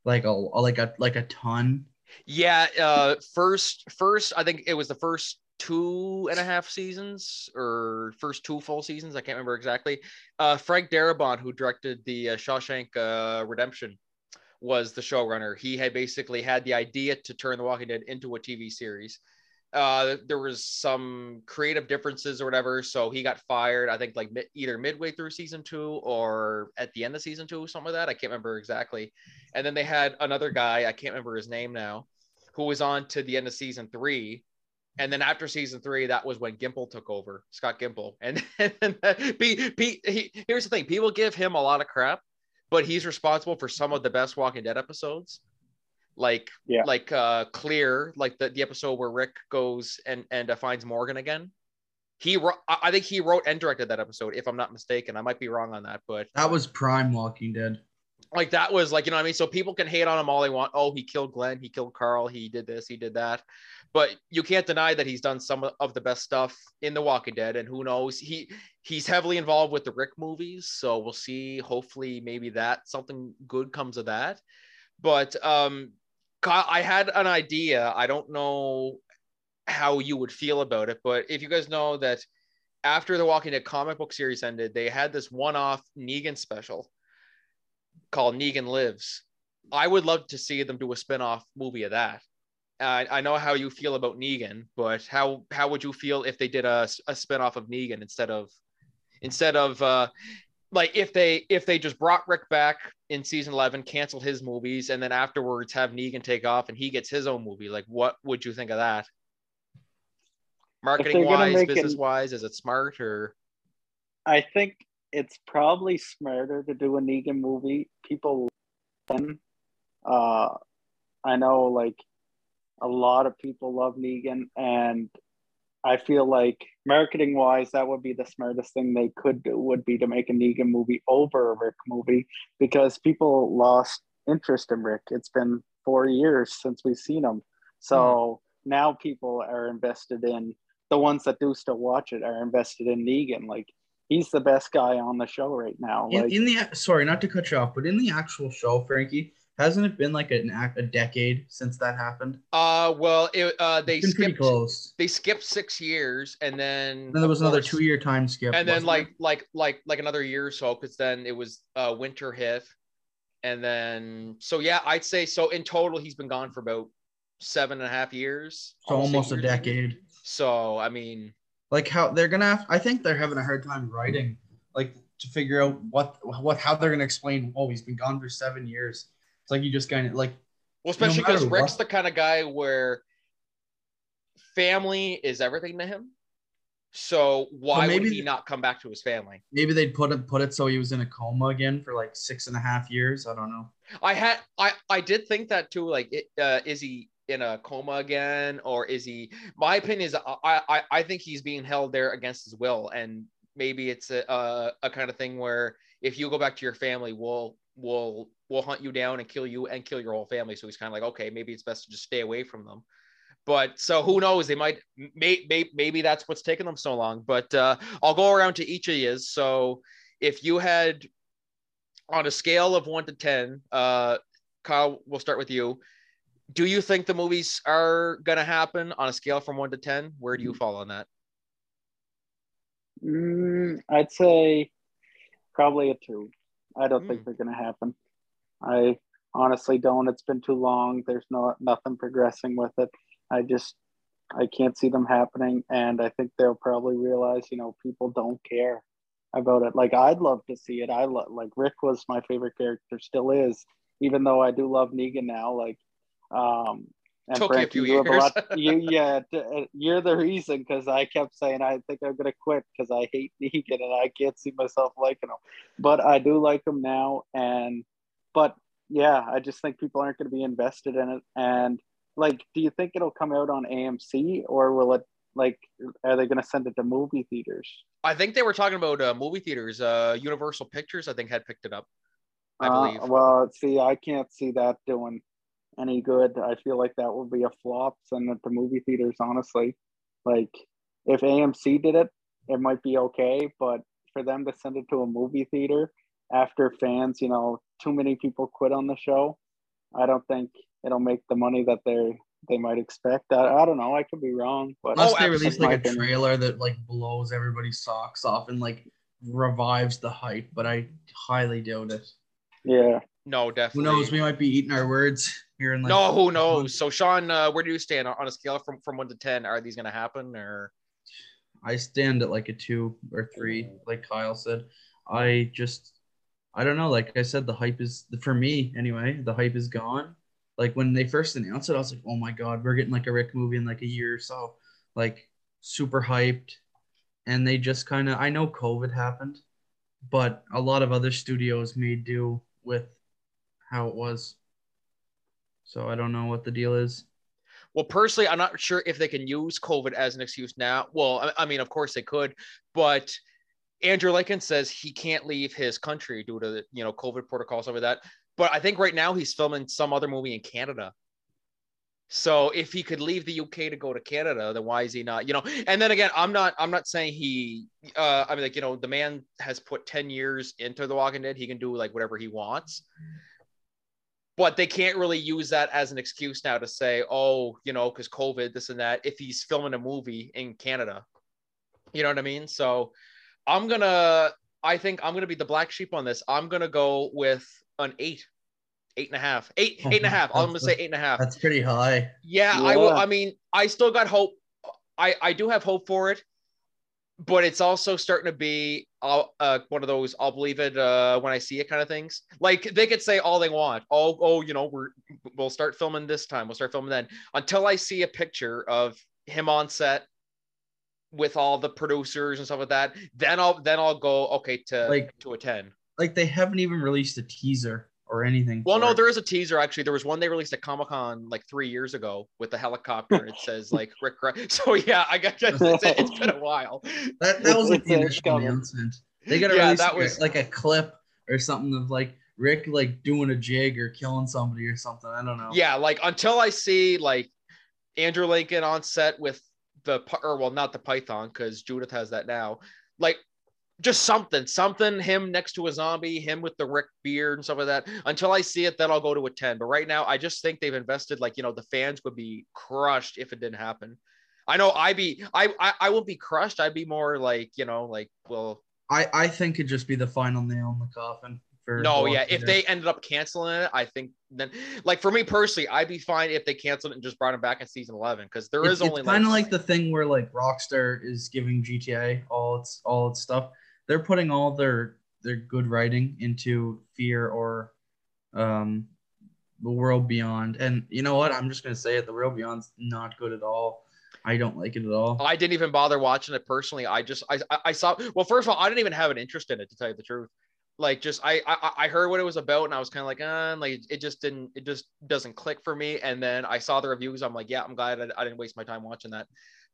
[SPEAKER 3] like a like a like a ton?
[SPEAKER 1] Yeah, uh first first I think it was the first two and a half seasons or first two full seasons, I can't remember exactly. Uh Frank Darabont who directed the uh, Shawshank uh, Redemption was the showrunner. He had basically had the idea to turn The Walking Dead into a TV series. Uh, there was some creative differences or whatever, so he got fired. I think like either midway through season two or at the end of season two, something like that. I can't remember exactly. And then they had another guy, I can't remember his name now, who was on to the end of season three. And then after season three, that was when Gimple took over, Scott Gimple. And, and Pete he, here's the thing: people give him a lot of crap, but he's responsible for some of the best Walking Dead episodes. Like,
[SPEAKER 2] Yeah.
[SPEAKER 1] like uh, Clear, like the, the episode where Rick goes and and uh, finds Morgan again. He, wrote, I I think he wrote and directed that episode, if I'm not mistaken. I might be wrong on that, but
[SPEAKER 3] That was prime Walking Dead.
[SPEAKER 1] like that was like you know what I mean. So people can hate on him all they want. Oh, he killed Glenn, he killed Carl, he did this, he did that, but you can't deny that he's done some of the best stuff in The Walking Dead. And who knows, he he's heavily involved with the Rick movies, so we'll see. Hopefully, maybe that something good comes of that. But um, Kyle, I had an idea. I don't know how you would feel about it, but if you guys know that after the Walking Dead comic book series ended, they had this one-off Negan special called Negan Lives. I would love to see them do a spin-off movie of that. I I know how you feel about Negan, but how how would you feel if they did a, a spin-off of Negan instead of instead of uh like if they if they just brought Rick back in season 11, canceled his movies and then afterwards have Negan take off and he gets his own movie. Like what would you think of that? Marketing wise,
[SPEAKER 2] make an-
[SPEAKER 1] business wise, is it smart or
[SPEAKER 2] I think it's probably smarter to do a Negan movie. People, then, uh, I know like a lot of people love Negan, and I feel like marketing wise, that would be the smartest thing they could do. Would be to make a Negan movie over a Rick movie because people lost interest in Rick. It's been four years since we've seen him, so hmm. now people are invested in the ones that do still watch it are invested in Negan. Like he's the best guy on the show right now.
[SPEAKER 3] In,
[SPEAKER 2] Like
[SPEAKER 3] in the sorry, not to cut you off, but in the actual show, Franky, hasn't it been like an act a decade since that happened?
[SPEAKER 1] uh well it, uh they
[SPEAKER 3] It's
[SPEAKER 1] skipped
[SPEAKER 3] close.
[SPEAKER 1] they skipped six years and then
[SPEAKER 3] Then there was another two year time skip.
[SPEAKER 1] and then like like like like another year or so because then it was uh winter hit and then so yeah i'd say so in total he's been gone for about seven and a half years
[SPEAKER 3] so almost a
[SPEAKER 1] maybe.
[SPEAKER 3] decade.
[SPEAKER 1] so i mean
[SPEAKER 3] Like how they're gonna have I think they're having a hard time writing, like to figure out what what how they're gonna explain, oh, he's been gone for seven years. It's like you just kind of like
[SPEAKER 1] well especially because rick's
[SPEAKER 3] what-
[SPEAKER 1] the kind of guy where family is everything to him so why
[SPEAKER 3] maybe
[SPEAKER 1] would he not come back to his family
[SPEAKER 3] maybe they'd put it put it so he was in a coma again for like six and a half years. I don't know.
[SPEAKER 1] I had I I did think that too. Like, it, uh, is he in a coma again, or is he? My opinion is I I I think he's being held there against his will, and maybe it's a a, a kind of thing where if you go back to your family, we'll we'll we'll hunt you down and kill you and kill your whole family. So he's kind of like, okay, maybe it's best to just stay away from them. But so who knows? They might may, may, maybe that's what's taking them so long. But uh, I'll go around to each of you. So if you had on a scale of one to ten, uh, Kyle, we'll start with you. Do you think the movies are gonna happen on a scale from one to ten? Where do you fall on that?
[SPEAKER 2] mm, I'd say probably a two. I don't
[SPEAKER 1] Hmm.
[SPEAKER 2] think they're gonna happen. I honestly don't. It's been too long. There's no nothing progressing with it. I just I can't see them happening, and I think they'll probably realize, you know, people don't care about it. Like I'd love to see it. I love like Rick was my favorite character, still is, even though I do love Negan now. Like, um, and
[SPEAKER 1] Took you a few
[SPEAKER 2] you have a lot. You yeah, uh, you're the reason because I kept saying I think I'm gonna quit because I hate Negan and I can't see myself liking him. But I do like him now, and but yeah, I just think people aren't going to be invested in it. And like, do you think it'll come out on AMC or will it like are they going to send it to movie theaters?
[SPEAKER 1] I think they were talking about uh, movie theaters. Uh, Universal Pictures, I think, had picked it up. I
[SPEAKER 2] Uh,
[SPEAKER 1] believe.
[SPEAKER 2] well, see, I can't see that doing any good. I feel like that would be a flop sending it to movie theaters. Honestly, like if AMC did it, it might be okay, but for them to send it to a movie theater after fans, you know, too many people quit on the show, I don't think it'll make the money that they they might expect. I, I don't know. I could be wrong, but
[SPEAKER 3] Unless they
[SPEAKER 1] absolutely.
[SPEAKER 3] release like a
[SPEAKER 2] opinion.
[SPEAKER 3] trailer that like blows everybody's socks off and like revives the hype, but I highly doubt it.
[SPEAKER 2] yeah.
[SPEAKER 1] No, definitely.
[SPEAKER 3] Who knows? We might be eating our words here in like.
[SPEAKER 1] no, who knows? So, Shawn, uh, where do you stand on on a scale from from one to ten? Are these gonna happen or?
[SPEAKER 3] I stand at like a two or three, like Kyle said. I just, I don't know. Like I said, the hype is for me anyway. The hype is gone. Like when they first announced it, I was like, oh my god, we're getting like a Rick movie in like a year or so. Like super hyped, and they just kind of. I know COVID happened, but a lot of other studios made do with how it was. So I don't know what the deal is.
[SPEAKER 1] Well, personally, I'm not sure if they can use COVID as an excuse now. Well, I, I mean, of course they could, but Andrew Lincoln says he can't leave his country due to you know COVID protocols over that. But I think right now he's filming some other movie in Canada. So if he could leave the UK to go to Canada, then why is he not? You know, and then again, I'm not I'm not saying he uh I mean like, you know, the man has put 10 years into The Walking Dead. He can do like whatever he wants. But they can't really use that as an excuse now to say, oh, you know, because COVID, this and that, if he's filming a movie in Canada. You know what I mean? So I'm gonna I think I'm gonna be the black sheep on this. I'm gonna go with an eight, eight and a half, eight, eight and a half. I'm gonna say eight and a half.
[SPEAKER 3] That's pretty high.
[SPEAKER 1] Yeah, I will. I mean, I still got hope. I I do have hope for it, but it's also starting to be uh, uh one of those I'll believe it uh when I see it kind of things. Like they could say all they want. Oh oh, you know we're we'll start filming this time. We'll start filming then. Until I see a picture of him on set with all the producers and stuff like that, then I'll then I'll go okay to
[SPEAKER 3] Like-
[SPEAKER 1] to a ten.
[SPEAKER 3] like they haven't even released a teaser or anything.
[SPEAKER 1] Well, no,
[SPEAKER 3] it.
[SPEAKER 1] there is a teaser actually. There was one they released at Comic Con like three years ago with the helicopter, and it says like Rick. Gra- So yeah, I got it's, it's been a while.
[SPEAKER 3] that that was like the initial announcement. They gotta
[SPEAKER 1] Yeah,
[SPEAKER 3] release
[SPEAKER 1] that was-
[SPEAKER 3] like a clip or something of like Rick like doing a jig or killing somebody or something. I don't know.
[SPEAKER 1] Yeah, like until I see like Andrew Lincoln on set with the or well, not the Python because Judith has that now. Like just something, something. Him next to a zombie, him with the Rick beard and stuff like that. Until I see it, then I'll go to a ten. But right now, I just think they've invested. Like you know, the fans would be crushed if it didn't happen. I know I be I I, I won't be crushed. I'd be more like you know like well
[SPEAKER 3] I I think it'd just be the final nail in the coffin for.
[SPEAKER 1] No, yeah. If they ended up canceling it, I think then, like for me personally, I'd be fine if they canceled it and just brought him back in season eleven because there is
[SPEAKER 3] it's,
[SPEAKER 1] only
[SPEAKER 3] kind of like the thing where like Rockstar is giving GTA all its all its stuff. They're putting all their their good writing into Fear or um the World Beyond. And you know what? I'm just gonna say it. The World Beyond's not good at all. I don't like it at all.
[SPEAKER 1] I didn't even bother watching it personally. I just I- I saw well first of all I didn't even have an interest in it to tell you the truth. Like just I I, I heard what it was about and I was kind of like uh like it just didn't it just doesn't click for me. And then I saw the reviews. I'm like yeah I'm glad I, I didn't waste my time watching that.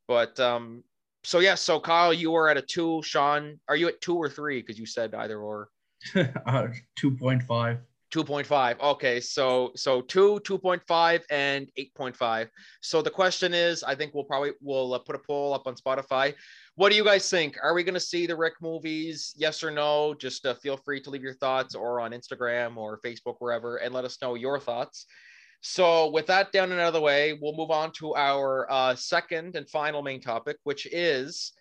[SPEAKER 1] But um so yeah so Kyle you were at a two. Shawn are you at two or three because you said either or.
[SPEAKER 3] uh, Two point five.
[SPEAKER 1] 2.5 okay so so 2 2.5 and 8.5 so the question is i think we'll probably we'll uh, put a poll up on spotify what do you guys think? Are we going to see the rick movies? Yes or no? Just uh, feel free to leave your thoughts or on instagram or facebook wherever and let us know your thoughts. So with that down and out of the way we'll move on to our uh, second and final main topic which is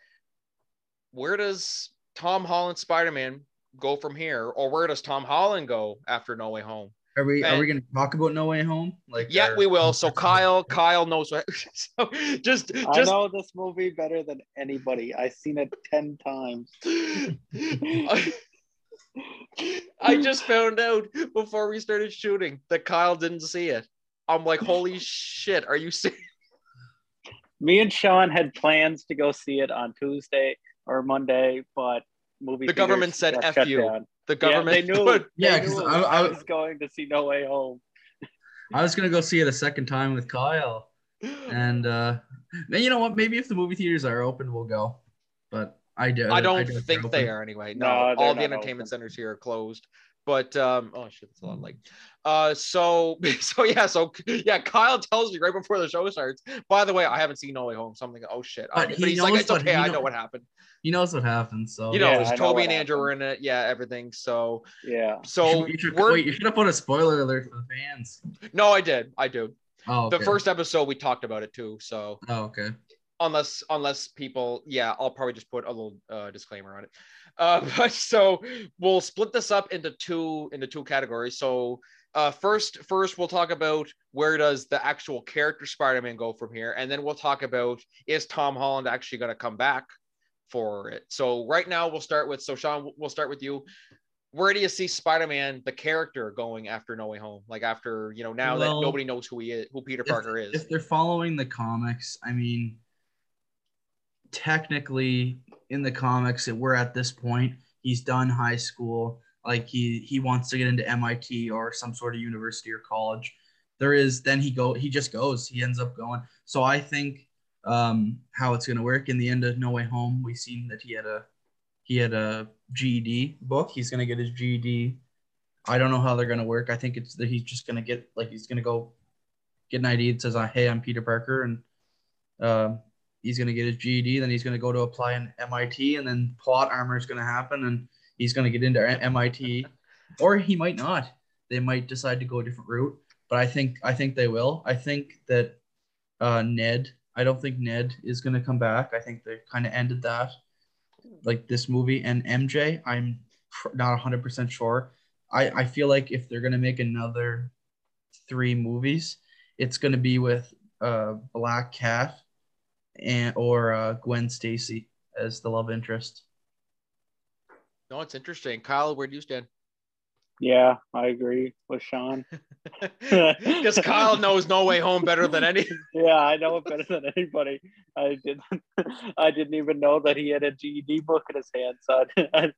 [SPEAKER 1] where does tom holland spider-man go from here? Or where does tom holland go after no way home
[SPEAKER 3] Are we are we gonna talk about No Way Home? Like
[SPEAKER 1] yeah
[SPEAKER 3] our-
[SPEAKER 1] we will so kyle kyle knows what so just
[SPEAKER 2] I know this movie better than anybody. I've seen it 10 times.
[SPEAKER 1] I, I just found out before we started shooting that kyle didn't see it i'm like holy shit are you serious
[SPEAKER 2] Me and Shawn had plans to go see it on Tuesday or Monday, but movie
[SPEAKER 1] The government said F you.
[SPEAKER 2] down.
[SPEAKER 1] The
[SPEAKER 2] Yeah,
[SPEAKER 1] government
[SPEAKER 2] they knew.
[SPEAKER 1] put-
[SPEAKER 3] Yeah,
[SPEAKER 2] they
[SPEAKER 3] 'cause
[SPEAKER 2] knew
[SPEAKER 3] I-
[SPEAKER 2] I,
[SPEAKER 3] I-
[SPEAKER 2] was going to see No Way Home.
[SPEAKER 3] I was gonna go see it a second time with Kyle. And uh man, you know what? Maybe if the movie theaters are open, we'll go. But I do.
[SPEAKER 1] I don't
[SPEAKER 3] doubt
[SPEAKER 1] think
[SPEAKER 3] they're
[SPEAKER 1] they
[SPEAKER 3] open.
[SPEAKER 1] are anyway. No,
[SPEAKER 2] No,
[SPEAKER 1] all the entertainment
[SPEAKER 2] open.
[SPEAKER 1] centers here are closed. But um, oh shit, it's a lot like. Uh, so so yeah, so yeah, Kyle tells me right before the show starts. By the way, I haven't seen No Way Home, so I'm like, oh shit.
[SPEAKER 3] But
[SPEAKER 1] but
[SPEAKER 3] he
[SPEAKER 1] he's like, it's okay,
[SPEAKER 3] he
[SPEAKER 1] I
[SPEAKER 3] know-
[SPEAKER 1] know what happened.
[SPEAKER 3] He knows what happens. So
[SPEAKER 1] You know,
[SPEAKER 2] Yeah,
[SPEAKER 1] it
[SPEAKER 2] know
[SPEAKER 1] Toby
[SPEAKER 2] what
[SPEAKER 1] and Andrew were in it. Yeah, everything. So
[SPEAKER 2] Yeah.
[SPEAKER 1] so
[SPEAKER 3] you should,
[SPEAKER 1] we're
[SPEAKER 3] wait. You should have put a spoiler alert for the fans.
[SPEAKER 1] no, I did, I do.
[SPEAKER 3] Oh,
[SPEAKER 1] The first episode we talked about it too. So
[SPEAKER 3] Oh, okay.
[SPEAKER 1] unless unless people yeah i'll probably just put a little uh, disclaimer on it uh, but so we'll split this up into two into two categories so uh, first first we'll talk about where does the actual character spider-man go from here and then we'll talk about is tom holland actually going to come back for it so right now we'll start with so shawn we'll start with you where do you see Spider-Man, the character, going after No Way Home? Like after you know now
[SPEAKER 3] Well,
[SPEAKER 1] that nobody knows who he is, who Peter
[SPEAKER 3] if-
[SPEAKER 1] Parker is.
[SPEAKER 3] If they're following the comics, I mean, technically in the comics, we're at this point. He's done high school. Like he he wants to get into MIT or some sort of university or college. There is then he go he just goes. He ends up going. So I think um, how it's gonna work in the end of No Way Home, we seen that he had a he had a GED book. He's gonna get his GED. I don't know how they're gonna work. I think it's that he's just gonna get like he's gonna go get an ID that says, uh, "Hey, I'm Peter Parker," and uh, he's gonna get his GED. Then he's gonna go to apply in MIT, and then plot armor is gonna happen, and he's gonna get into MIT, or he might not. They might decide to go a different route, but I think I think they will. I think that uh, Ned. I don't think Ned is gonna come back. I think they kind of ended that, like this movie and MJ. I'm not 100 percent sure. I I feel like if they're gonna make another three movies, it's going to be with uh, Black Cat and or uh, Gwen Stacy as the love interest.
[SPEAKER 1] no, it's interesting. Kyle, where do you stand?
[SPEAKER 2] Yeah, I agree with Shawn.
[SPEAKER 1] Because Kyle knows No Way Home better than any.
[SPEAKER 2] Yeah, I know it better than anybody. I didn't. I didn't even know that he had a GED book in his hand. So I,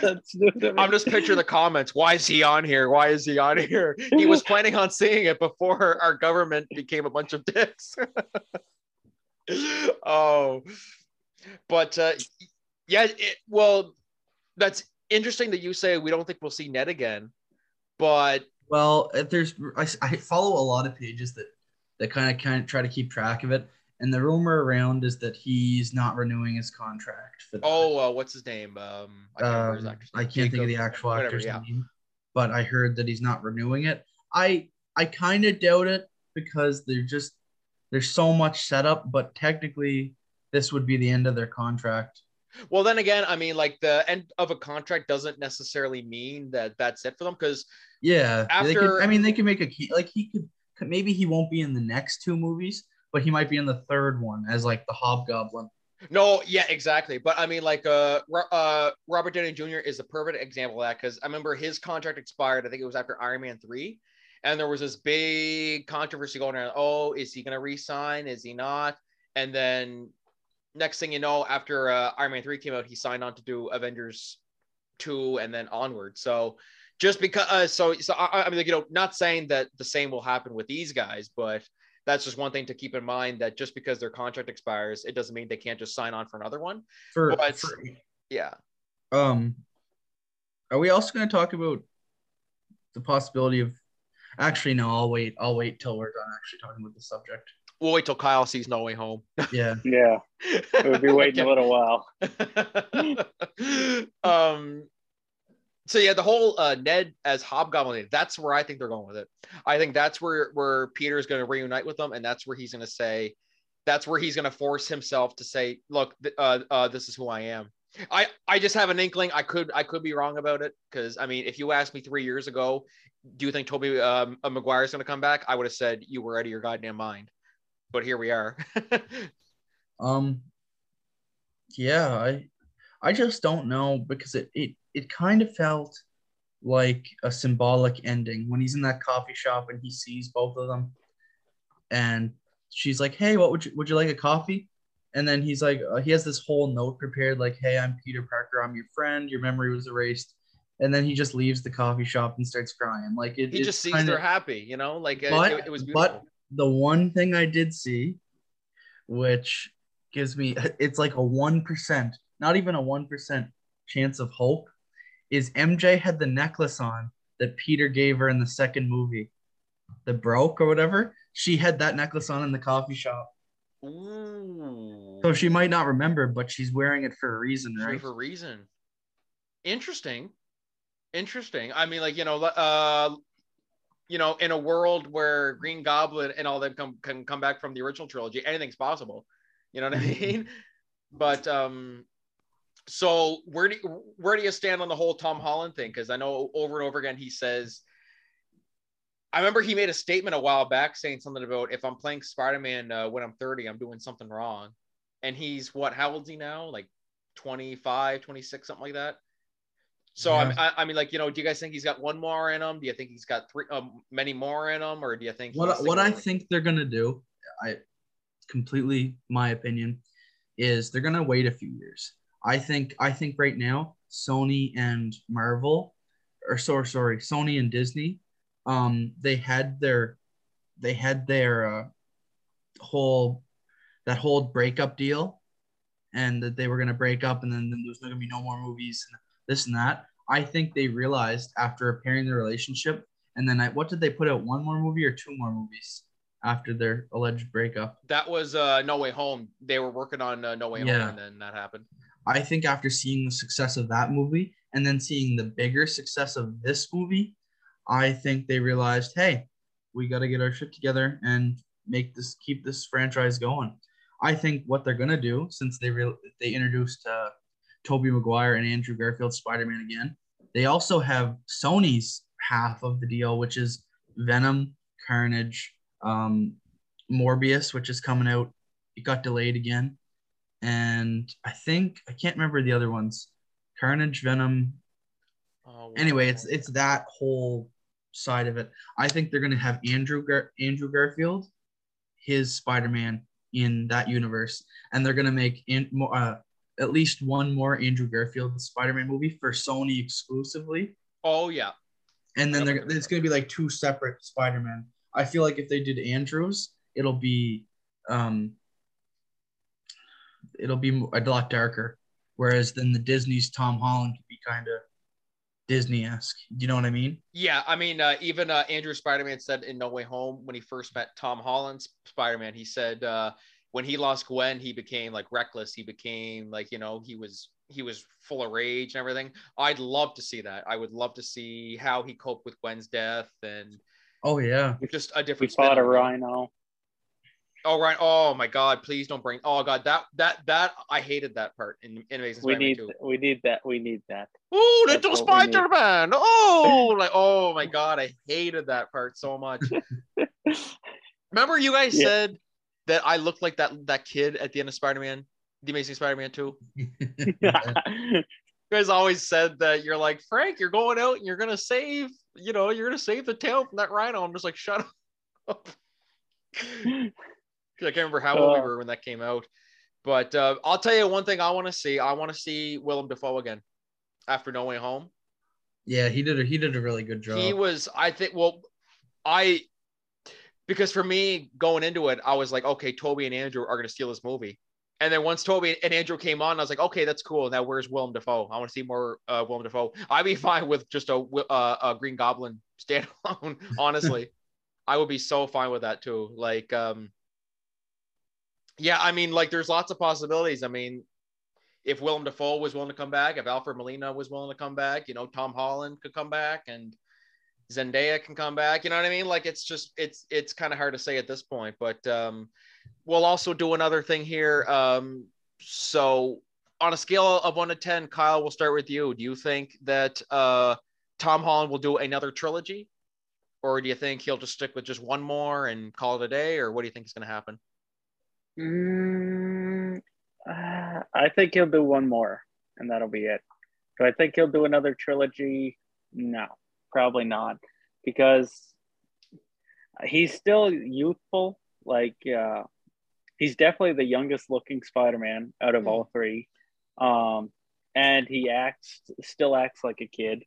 [SPEAKER 2] that's new to me.
[SPEAKER 1] I'm just picturing the comments. Why is he on here? Why is he on here? He was planning on seeing it before our government became a bunch of dicks. oh, but uh, yeah, it, well, that's interesting that you say we don't think we'll see Ned again, but
[SPEAKER 3] Well, if there's I, I follow a lot of pages that that kind of kind of try to keep track of it, and the rumor around is that he's not renewing his contract. For the,
[SPEAKER 1] oh, uh, what's his name? Um, I can't his
[SPEAKER 3] um,
[SPEAKER 1] actor's
[SPEAKER 3] I can't think of the actual
[SPEAKER 1] whatever,
[SPEAKER 3] actor's
[SPEAKER 1] yeah.
[SPEAKER 3] name, but I heard that he's not renewing it. I I kind of doubt it because they're just there's so much setup, but technically this would be the end of their contract.
[SPEAKER 1] Well, then again, I mean, like the end of a contract doesn't necessarily mean that that's it for them because
[SPEAKER 3] Yeah,
[SPEAKER 1] After-
[SPEAKER 3] could, I mean, they could make a key like he could maybe he won't be in the next two movies, but he might be in the third one as like the Hobgoblin.
[SPEAKER 1] No, yeah, exactly. But I mean, like, uh, uh, Robert Downey Jr. is a perfect example of that because I remember his contract expired. I think it was after Iron Man three, and there was this big controversy going around. Oh, is he going to resign? Is he not? And then next thing you know, after uh, Iron Man three came out, he signed on to do Avengers two, and then onward. So just because, uh, so so I, I mean, like, you know, not saying that the same will happen with these guys, but that's just one thing to keep in mind that just because their contract expires, it doesn't mean they can't just sign on for another one.
[SPEAKER 3] For,
[SPEAKER 1] But-
[SPEAKER 3] for
[SPEAKER 1] Yeah.
[SPEAKER 3] um, are we also going to talk about the possibility of? Actually, no. I'll wait. I'll wait till we're done actually talking about the subject.
[SPEAKER 1] We'll wait till Kyle sees No Way Home.
[SPEAKER 3] Yeah.
[SPEAKER 2] Yeah, we'll be waiting a little while.
[SPEAKER 1] um so yeah the whole uh ned as Hobgoblin, that's where i think they're going with it. I think that's where where peter's going to reunite with them and that's where he's going to say that's where he's going to force himself to say look th- uh, uh this is who i am. I i just have an inkling. I could i could be wrong about it because i mean if you asked me three years ago do you think toby um, uh, mcguire is going to come back? I would have said you were out of your goddamn mind but here we are
[SPEAKER 3] Um. Yeah, I, I just don't know because it it it kind of felt like a symbolic ending when he's in that coffee shop and he sees both of them, and she's like, "Hey, what would you would you like a coffee?" And then he's like, uh, he has this whole note prepared, like, "Hey, I'm Peter Parker. I'm your friend. Your memory was erased." And then he just leaves the coffee shop and starts crying. Like it,
[SPEAKER 1] he just sees
[SPEAKER 3] kinda-
[SPEAKER 1] they're happy you know like
[SPEAKER 3] But-
[SPEAKER 1] it, it was beautiful
[SPEAKER 3] but the one thing I did see, which gives me it's like a one percent, not even a one percent chance of hope, is MJ had the necklace on that Peter gave her in the second movie, the broke or whatever. She had that necklace on in the coffee shop,
[SPEAKER 1] Ooh.
[SPEAKER 3] so she might not remember, but she's wearing it for a reason, right?
[SPEAKER 1] For a reason. Interesting. Interesting. I mean, like, you know, uh, you know, in a world where Green Goblin and all them come can come back from the original trilogy, anything's possible. You know what I mean? But um, so where do where do you stand on the whole Tom Holland thing? Because I know over and over again he says. I remember he made a statement a while back saying something about if I'm playing Spider Man uh, when I'm 30, I'm doing something wrong. And he's what? How old is he now? Like 25, 26, something like that. So
[SPEAKER 3] Yeah.
[SPEAKER 1] I, I mean, like you know, do you guys think he's got one more in him? Do you think he's got three, um, many more in him, or do you think
[SPEAKER 3] what what I think they're gonna do, I completely my opinion, is they're gonna wait a few years. I think I think right now Sony and Marvel, or sorry sorry Sony and Disney, um they had their they had their uh, whole that whole breakup deal, and that they were gonna break up, and then, then there's gonna be no more movies and this and that. I think they realized after repairing the relationship and then I, what did they put out? One more movie or two more movies after their alleged breakup?
[SPEAKER 1] that was uh, No Way Home. They were working on uh, No Way
[SPEAKER 3] Yeah.
[SPEAKER 1] Home, and then that happened.
[SPEAKER 3] I think after seeing the success of that movie and then seeing the bigger success of this movie, I think they realized, hey, we got to get our shit together and make this keep this franchise going. I think what they're gonna do since they real they introduced uh, Tobey Maguire and Andrew Garfield Spider-Man again, they also have Sony's half of the deal, which is Venom, Carnage, um, Morbius, which is coming out. It got delayed again and I think I can't remember the other ones. Carnage, Venom.
[SPEAKER 1] Oh,
[SPEAKER 3] Anyway, it's it's that whole side of it. I think they're gonna have Andrew Gar- Andrew Garfield, his Spider Man in that universe, and they're gonna make in uh, at least one more Andrew Garfield Spider Man movie for Sony exclusively,
[SPEAKER 1] oh yeah,
[SPEAKER 3] and then it's gonna be like two separate Spider Man. I feel like if they did Andrews, it'll be um, it'll be a lot darker. Whereas then the Disney's Tom Holland could be kind of Disney esque. Do you know what I mean?
[SPEAKER 1] yeah. I mean, uh, even uh, Andrew Spider-Man said in No Way Home when he first met Tom Holland's Spider-Man, he said uh, when he lost Gwen, he became like reckless. He became like you know he was he was full of rage and everything. I'd love to see that. I would love to see how he coped with Gwen's death and
[SPEAKER 3] Oh yeah.
[SPEAKER 1] just a different. spin
[SPEAKER 2] fought a rhino.
[SPEAKER 1] Oh right. Oh my God! Please don't bring. Oh God, that that that I hated that part in, in Amazing
[SPEAKER 2] We
[SPEAKER 1] Spider-Man
[SPEAKER 2] need
[SPEAKER 1] 2.
[SPEAKER 2] we need that. We need that.
[SPEAKER 1] Oh, little
[SPEAKER 2] what we need.
[SPEAKER 1] Spider-Man! Oh, like oh my God, I hated that part so much. Remember, you guys
[SPEAKER 2] Yeah.
[SPEAKER 1] said that I looked like that that kid at the end of Spider-Man, the Amazing Spider-Man 2. You guys always said that you're like Frank, you're going out and you're gonna save, you know, you're gonna save the town from that rhino. I'm just like, shut up. I can't remember how old we
[SPEAKER 2] Uh.
[SPEAKER 1] were when that came out. But uh, I'll tell you one thing I want to see. I want to see Willem Dafoe again after No Way Home.
[SPEAKER 3] yeah, he did a he did a really good job.
[SPEAKER 1] He was, I think, well, I because for me going into it, I was like, okay, Toby and Andrew are gonna steal this movie. And then once Toby and Andrew came on, I was like, okay, that's cool. Now where's Willem Dafoe? I want to see more uh, Willem Dafoe. I'd be fine with just a, uh, a Green Goblin standalone. Honestly, I would be so fine with that too. Like, um, yeah, I mean, like, there's lots of possibilities. I mean, if Willem Dafoe was willing to come back, if Alfred Molina was willing to come back, you know, Tom Holland could come back and Zendaya can come back. You know what I mean? Like it's just it's it's kind of hard to say at this point, but um we'll also do another thing here. Um so on a scale of 1 to 10, Kyle, we'll start with you. Do you think that uh Tom Holland will do another trilogy? Or do you think he'll just stick with just one more and call it a day? Or what do you think is going to happen?
[SPEAKER 2] Mm, uh, I think he'll do one more, and that'll be it. Do I think he'll do another trilogy? No, probably not, because he's still youthful. Like, uh, he's definitely the youngest looking Spider-Man out of all three, um, and he acts still acts like a kid,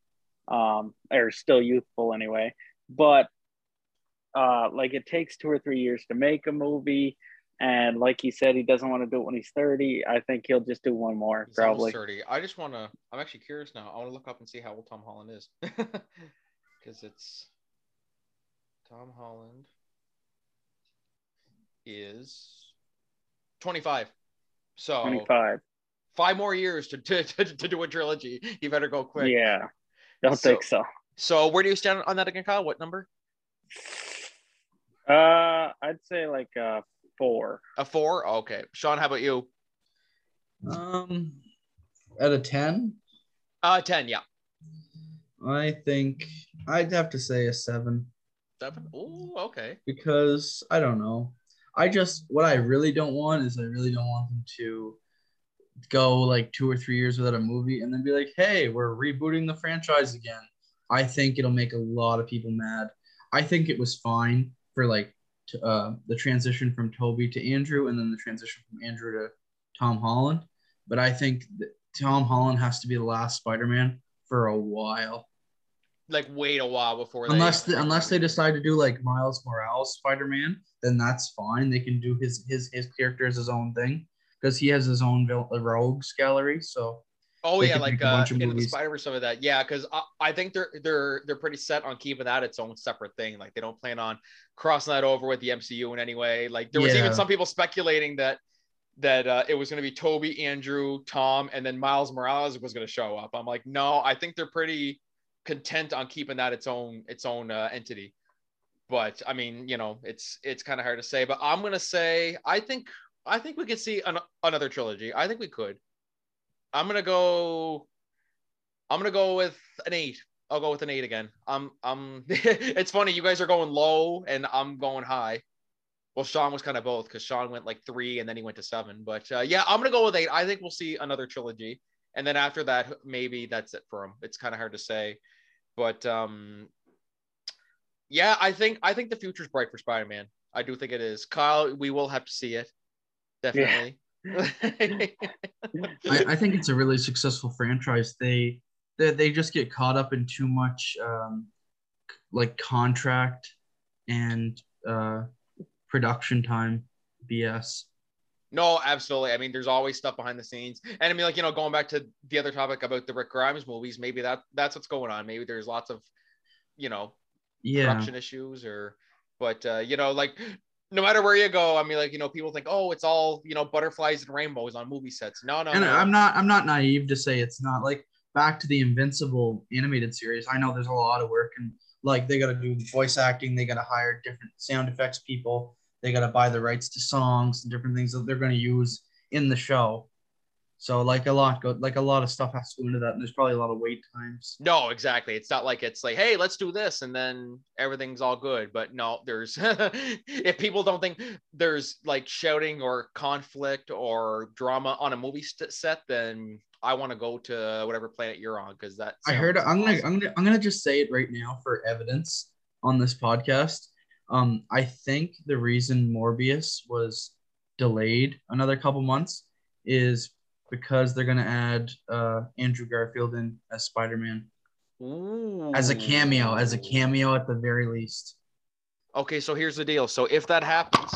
[SPEAKER 2] um, or still youthful anyway. But uh, like, it takes two or three years to make a movie. And like he said, he doesn't want to do it when he's 30. I think he'll just do one more,
[SPEAKER 1] He's
[SPEAKER 2] probably.
[SPEAKER 1] 30. I just want to, I'm actually curious now. I want to look up and see how old Tom Holland is. Because it's Tom Holland is 25. So
[SPEAKER 2] 25.
[SPEAKER 1] five more years to, to, to, to do a trilogy. You better go quick.
[SPEAKER 2] Yeah. Don't
[SPEAKER 1] So-
[SPEAKER 2] think so.
[SPEAKER 1] So where do you stand on that again, Kyle? What number?
[SPEAKER 2] Uh, I'd say like uh four.
[SPEAKER 1] A four? Okay. Shawn, how about you?
[SPEAKER 3] Um, at a ten,
[SPEAKER 1] Uh, ten. Yeah.
[SPEAKER 3] I think I'd have to say a seven
[SPEAKER 1] Seven. Ooh, okay.
[SPEAKER 3] because I don't know. I just what I really don't want is I really don't want them to go like two or three years without a movie and then be like, hey, we're rebooting the franchise again. I think it'll make a lot of people mad. I think it was fine for like t- uh, the transition from Toby to Andrew and then the transition from Andrew to Tom Holland. But I think that Tom Holland has to be the last Spider-Man for a while,
[SPEAKER 1] Like wait a while before they
[SPEAKER 3] unless the, unless they decide to do like Miles Morales Spider-Man, then that's fine. They can do his his his character as his own thing because he has his own vil- rogues gallery. So
[SPEAKER 1] Oh
[SPEAKER 3] They
[SPEAKER 1] yeah, like uh, into the. Spider Verse some of that. Yeah, because I, I think they're they're they're pretty set on keeping that its own separate thing. Like they don't plan on crossing that over with the MCU in any way. Like there was
[SPEAKER 3] Yeah.
[SPEAKER 1] even some people speculating that that uh, it was going to be Toby, Andrew, Tom, and then Miles Morales was going to show up. I'm like, no, I think they're pretty content on keeping that its own its own uh, entity. But I mean, you know, it's it's kind of hard to say. But I'm gonna say I think I think we could see an, another trilogy. I think we could. I'm gonna go. I'm gonna go with an eight. I'll go with an eight again. I'm I'm. it's funny you guys are going low and I'm going high. Well, Shawn was kind of both because Shawn went like three and then he went to seven. But uh, yeah, I'm gonna go with eight. I think we'll see another trilogy, and then after that, maybe that's it for him. It's kind of hard to say, but um, yeah, I think I think the future's bright for Spider-Man. I do think it is. Kyle, we will have to see it. Definitely.
[SPEAKER 3] I, I think it's a really successful franchise. They they, they just get caught up in too much um, like contract and uh, production time BS.
[SPEAKER 1] No, absolutely. I mean, there's always stuff behind the scenes, and I mean, like you know, going back to the other topic about the Rick Grimes movies, maybe that that's what's going on. Maybe there's lots of, you know,
[SPEAKER 3] Yeah,
[SPEAKER 1] production issues, or, but uh, you know, like no matter where you go, I mean, like you know, people think, oh, it's all you know, butterflies and rainbows on movie sets. No, no,
[SPEAKER 3] and
[SPEAKER 1] no.
[SPEAKER 3] I'm not I'm not naive to say it's not like back to the Invincible animated series. I know there's a lot of work and like they got to do voice acting, they got to hire different sound effects people, they got to buy the rights to songs and different things that they're going to use in the show. So like a lot go like a lot of stuff has to go into that, and there's probably a lot of wait times.
[SPEAKER 1] No, exactly. It's not like it's like, hey, let's do this, and then everything's all good. But no, there's if people don't think there's like shouting or conflict or drama on a movie st- set, then I want to go to whatever planet you're on because that.
[SPEAKER 3] I heard.
[SPEAKER 1] sounds
[SPEAKER 3] I'm gonna. I'm gonna. I'm gonna just say it right now for evidence on this podcast. Um, I think the reason Morbius was delayed another couple months is because they're gonna add uh, Andrew Garfield in as Spider-Man as a cameo, as a cameo at the very least.
[SPEAKER 1] Okay, so here's the deal. So if that happens,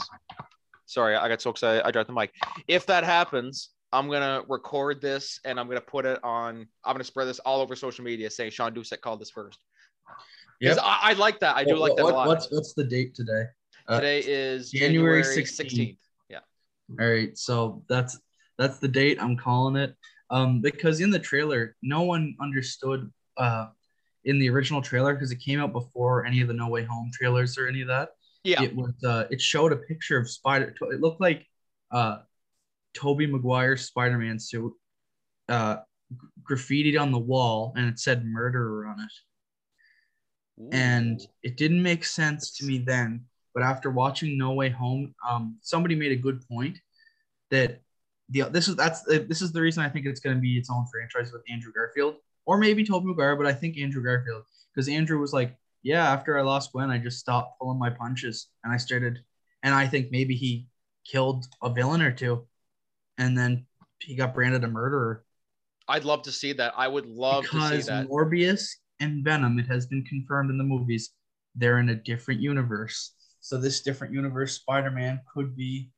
[SPEAKER 1] sorry, I got so excited, I dropped the mic. If that happens, I'm gonna record this and I'm gonna put it on. I'm gonna spread this all over social media, saying Shawn Doucet called this first.
[SPEAKER 3] Yeah,
[SPEAKER 1] I, I like that. I do like that
[SPEAKER 3] What-
[SPEAKER 1] a lot.
[SPEAKER 3] What's what's the date today? Uh,
[SPEAKER 1] Today is
[SPEAKER 3] January 16th.
[SPEAKER 1] 16th.
[SPEAKER 3] All right, so that's that's the date. I'm calling it. Um, because in the trailer, no one understood uh in the original trailer because it came out before any of the No Way Home trailers or any of that.
[SPEAKER 1] Yeah.
[SPEAKER 3] It was uh it showed a picture of Spider. It looked like uh Tobey Maguire's Spider-Man suit uh graffitied on the wall and it said murderer on it and it didn't make sense to me then. But after watching No Way Home, um, somebody made a good point that the this is that's uh, this is the reason I think it's going to be its own franchise with Andrew Garfield or maybe Tobey Maguire, but I think Andrew Garfield because Andrew was like, yeah, after I lost Gwen, I just stopped pulling my punches and I started, and I think maybe he killed a villain or two, and then he got branded a murderer
[SPEAKER 1] I'd love to see that. I would love to see
[SPEAKER 3] because
[SPEAKER 1] that.
[SPEAKER 3] Morbius and Venom, it has been confirmed in the movies, they're in a different universe. So this different universe Spider-Man could be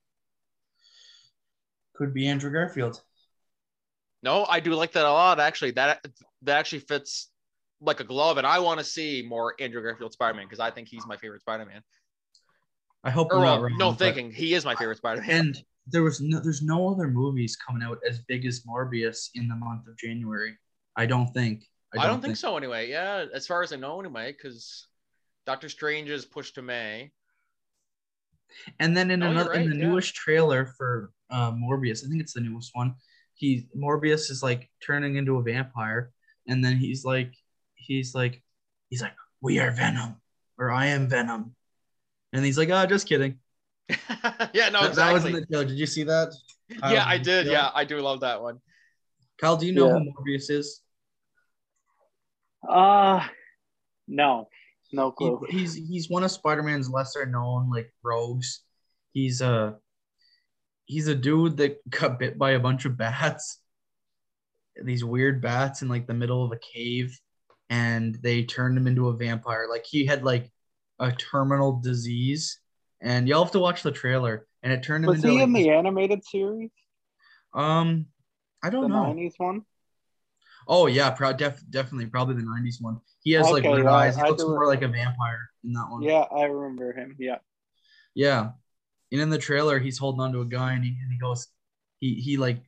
[SPEAKER 3] could be Andrew Garfield.
[SPEAKER 1] No, I do like that a lot. Actually, that that actually fits like a glove, and I want to see more Andrew Garfield Spider-Man because I think he's my favorite Spider-Man.
[SPEAKER 3] I hope
[SPEAKER 1] Or well, um,
[SPEAKER 3] wrong.
[SPEAKER 1] no, thinking he is my favorite Spider-Man.
[SPEAKER 3] And there was no there's no other movies coming out as big as Morbius in the month of January. I don't think.
[SPEAKER 1] I don't, think, so anyway. Yeah, as far as I know anyway, because Doctor Strange is pushed to May.
[SPEAKER 3] And then in
[SPEAKER 1] you're
[SPEAKER 3] another in the
[SPEAKER 1] yeah.
[SPEAKER 3] newest trailer for uh, Morbius, I think it's the newest one. He Morbius is like turning into a vampire, and then he's like, he's like, he's like, we are Venom, or I am Venom, and he's like, oh, just kidding.
[SPEAKER 1] yeah, no,
[SPEAKER 3] That- That was in the show. Did you see that?
[SPEAKER 1] yeah, I
[SPEAKER 3] Um,
[SPEAKER 1] did.
[SPEAKER 3] yeah.
[SPEAKER 1] Yeah, I do love that one.
[SPEAKER 3] Kyle, do you know
[SPEAKER 2] Yeah.
[SPEAKER 3] who Morbius is?
[SPEAKER 2] Uh no, no
[SPEAKER 3] He- he's he's one of Spider-Man's lesser known like rogues. He's a he's a dude that got bit by a bunch of bats. These weird bats in like the middle of a cave, and they turned him into a vampire. Like he had like a terminal disease, and y'all have to watch the trailer. And it turned him
[SPEAKER 2] Was
[SPEAKER 3] into
[SPEAKER 2] he
[SPEAKER 3] like,
[SPEAKER 2] in the animated series,
[SPEAKER 3] um, I don't know.
[SPEAKER 2] '90s one?
[SPEAKER 3] Oh yeah, pro- def- definitely probably the '90s one. He has like
[SPEAKER 2] Okay,
[SPEAKER 3] red
[SPEAKER 2] yeah,
[SPEAKER 3] eyes. He
[SPEAKER 2] I
[SPEAKER 3] looks more like a vampire in that one.
[SPEAKER 2] Yeah, I remember him. Yeah.
[SPEAKER 3] Yeah. And in the trailer, he's holding onto a guy and he, and he goes, he, he like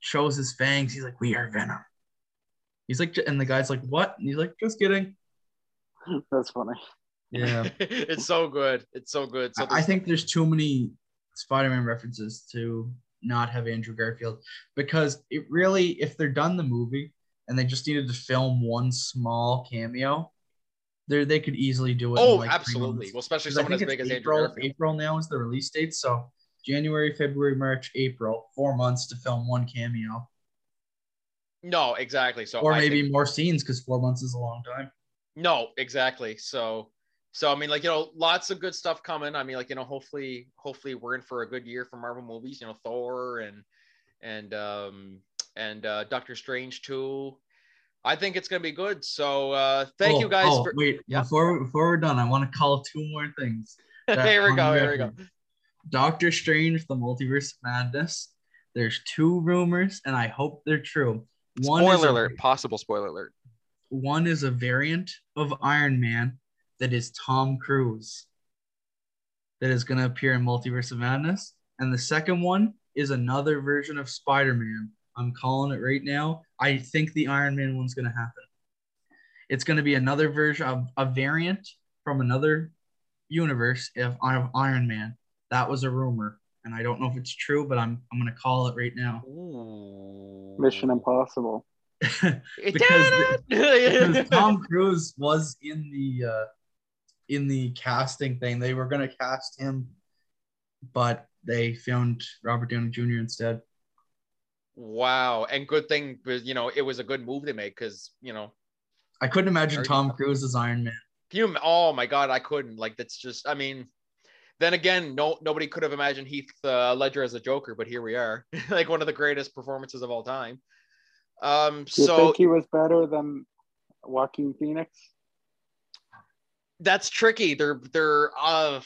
[SPEAKER 3] shows his fangs. He's like, we are Venom. He's like, and the guy's like, what? And he's like, just kidding.
[SPEAKER 2] That's funny.
[SPEAKER 3] Yeah.
[SPEAKER 1] it's so good. It's so good. So
[SPEAKER 3] I- I think there's too many Spider Man references to not have Andrew Garfield because it really, if they're done the movie and they just needed to film one small cameo, they they could easily do it.
[SPEAKER 1] Oh,
[SPEAKER 3] like,
[SPEAKER 1] absolutely. Well, especially someone as big as
[SPEAKER 3] April.
[SPEAKER 1] Garfield.
[SPEAKER 3] April now is the release date, so January, February, March, April, four months to film one cameo,
[SPEAKER 1] No, exactly. So
[SPEAKER 3] or
[SPEAKER 1] I
[SPEAKER 3] maybe
[SPEAKER 1] think-
[SPEAKER 3] more scenes because four months is a long time.
[SPEAKER 1] no, exactly. So, so I mean, like you know, lots of good stuff coming. I mean, like you know, hopefully, hopefully, we're in for a good year for Marvel movies. You know, Thor and and um and uh, Doctor Strange too. I think it's gonna be good. So, uh thank you
[SPEAKER 3] Oh,
[SPEAKER 1] guys
[SPEAKER 3] oh,
[SPEAKER 1] for.
[SPEAKER 3] wait
[SPEAKER 1] Yeah.
[SPEAKER 3] before before we're done. I want to call two more things. that
[SPEAKER 1] here we go. Here we go.
[SPEAKER 3] Doctor Strange: The Multiverse of Madness. There's two rumors, and I hope they're true. One is
[SPEAKER 1] Spoiler
[SPEAKER 3] a-
[SPEAKER 1] alert. Possible spoiler alert.
[SPEAKER 3] One is a variant of Iron Man that is Tom Cruise that is going to appear in Multiverse of Madness. And the second one is another version of Spider Man. I'm calling it right now. I think the Iron Man one's going to happen. It's going to be another version of a variant from another universe of, of Iron Man. That was a rumor. And I don't know if it's true, but I'm I'm gonna call it right now.
[SPEAKER 1] Ooh.
[SPEAKER 2] Mission Impossible.
[SPEAKER 3] Because- because
[SPEAKER 1] because
[SPEAKER 3] Tom Cruise was in the uh, in the casting thing. They were gonna cast him, but they found Robert Downey Jr. instead.
[SPEAKER 1] Wow, and good thing, you know, it was a good move they made because you know,
[SPEAKER 3] I couldn't imagine Tom
[SPEAKER 1] tough.
[SPEAKER 3] Cruise as Iron Man.
[SPEAKER 1] you, oh my god, I couldn't. Like that's just, I mean, then again, no, nobody could have imagined Heath uh, Ledger as a Joker, but here we are, like one of the greatest performances of all time. Um,
[SPEAKER 2] Do you
[SPEAKER 1] so
[SPEAKER 2] think he was better than Joaquin Phoenix?
[SPEAKER 1] that's tricky. They're they're uh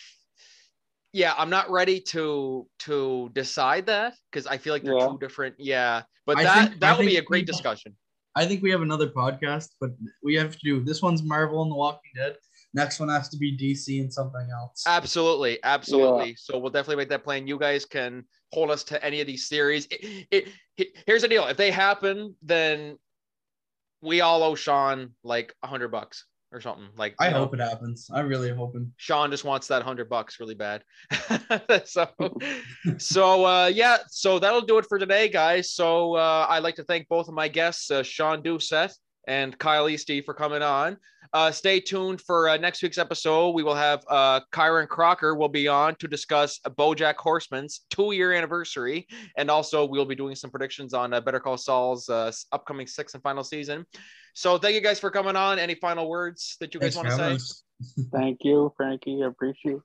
[SPEAKER 1] yeah, I'm not ready to to decide that because I feel like they're
[SPEAKER 2] Yeah.
[SPEAKER 1] two different. Yeah, but
[SPEAKER 3] I
[SPEAKER 1] that
[SPEAKER 3] think-
[SPEAKER 1] that
[SPEAKER 3] I
[SPEAKER 1] would be a great
[SPEAKER 3] people-
[SPEAKER 1] discussion.
[SPEAKER 3] I think we have another podcast, but we have to do this one's Marvel and The Walking Dead. Next one has to be DC and something else.
[SPEAKER 1] Absolutely, absolutely. So we'll definitely make that plan. You guys can hold us to any of these theories. It, it, it- here's the deal: if they happen, then we all owe Shawn like a hundred bucks or something. Like
[SPEAKER 3] I
[SPEAKER 1] you know,
[SPEAKER 3] hope it happens. I'm really hoping.
[SPEAKER 1] Shawn just wants that hundred bucks really bad. so, so uh, yeah, so that'll do it for today, guys. So uh, I'd like to thank both of my guests, uh, Shawn Doucet and Kyle Esty, for coming on. Uh, stay tuned for uh, next week's episode. We will have uh, Kyron Crocker will be on to discuss BoJack Horseman's two-year anniversary, and also we'll be doing some predictions on uh, Better Call Saul's uh, upcoming sixth and final season. So thank you guys for coming on. Any final words that you guys want to say?
[SPEAKER 2] Thank you, Franky. I appreciate.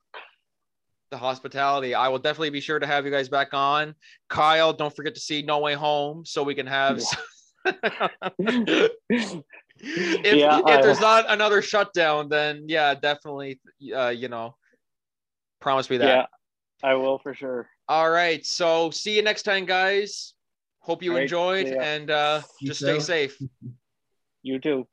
[SPEAKER 1] the hospitality. I will definitely be sure to have you guys back on. Kyle, don't forget to see No Way Home so we can have. If
[SPEAKER 2] Yeah,
[SPEAKER 1] if
[SPEAKER 2] I-
[SPEAKER 1] there's not another shutdown, then yeah, definitely. Uh, you know, promise me that.
[SPEAKER 2] Yeah, I will for sure.
[SPEAKER 1] All right. So see you next time, guys. Hope you
[SPEAKER 2] All right,
[SPEAKER 1] enjoyed
[SPEAKER 2] see ya.
[SPEAKER 1] and uh,
[SPEAKER 3] You
[SPEAKER 1] just stay safe.
[SPEAKER 2] You too.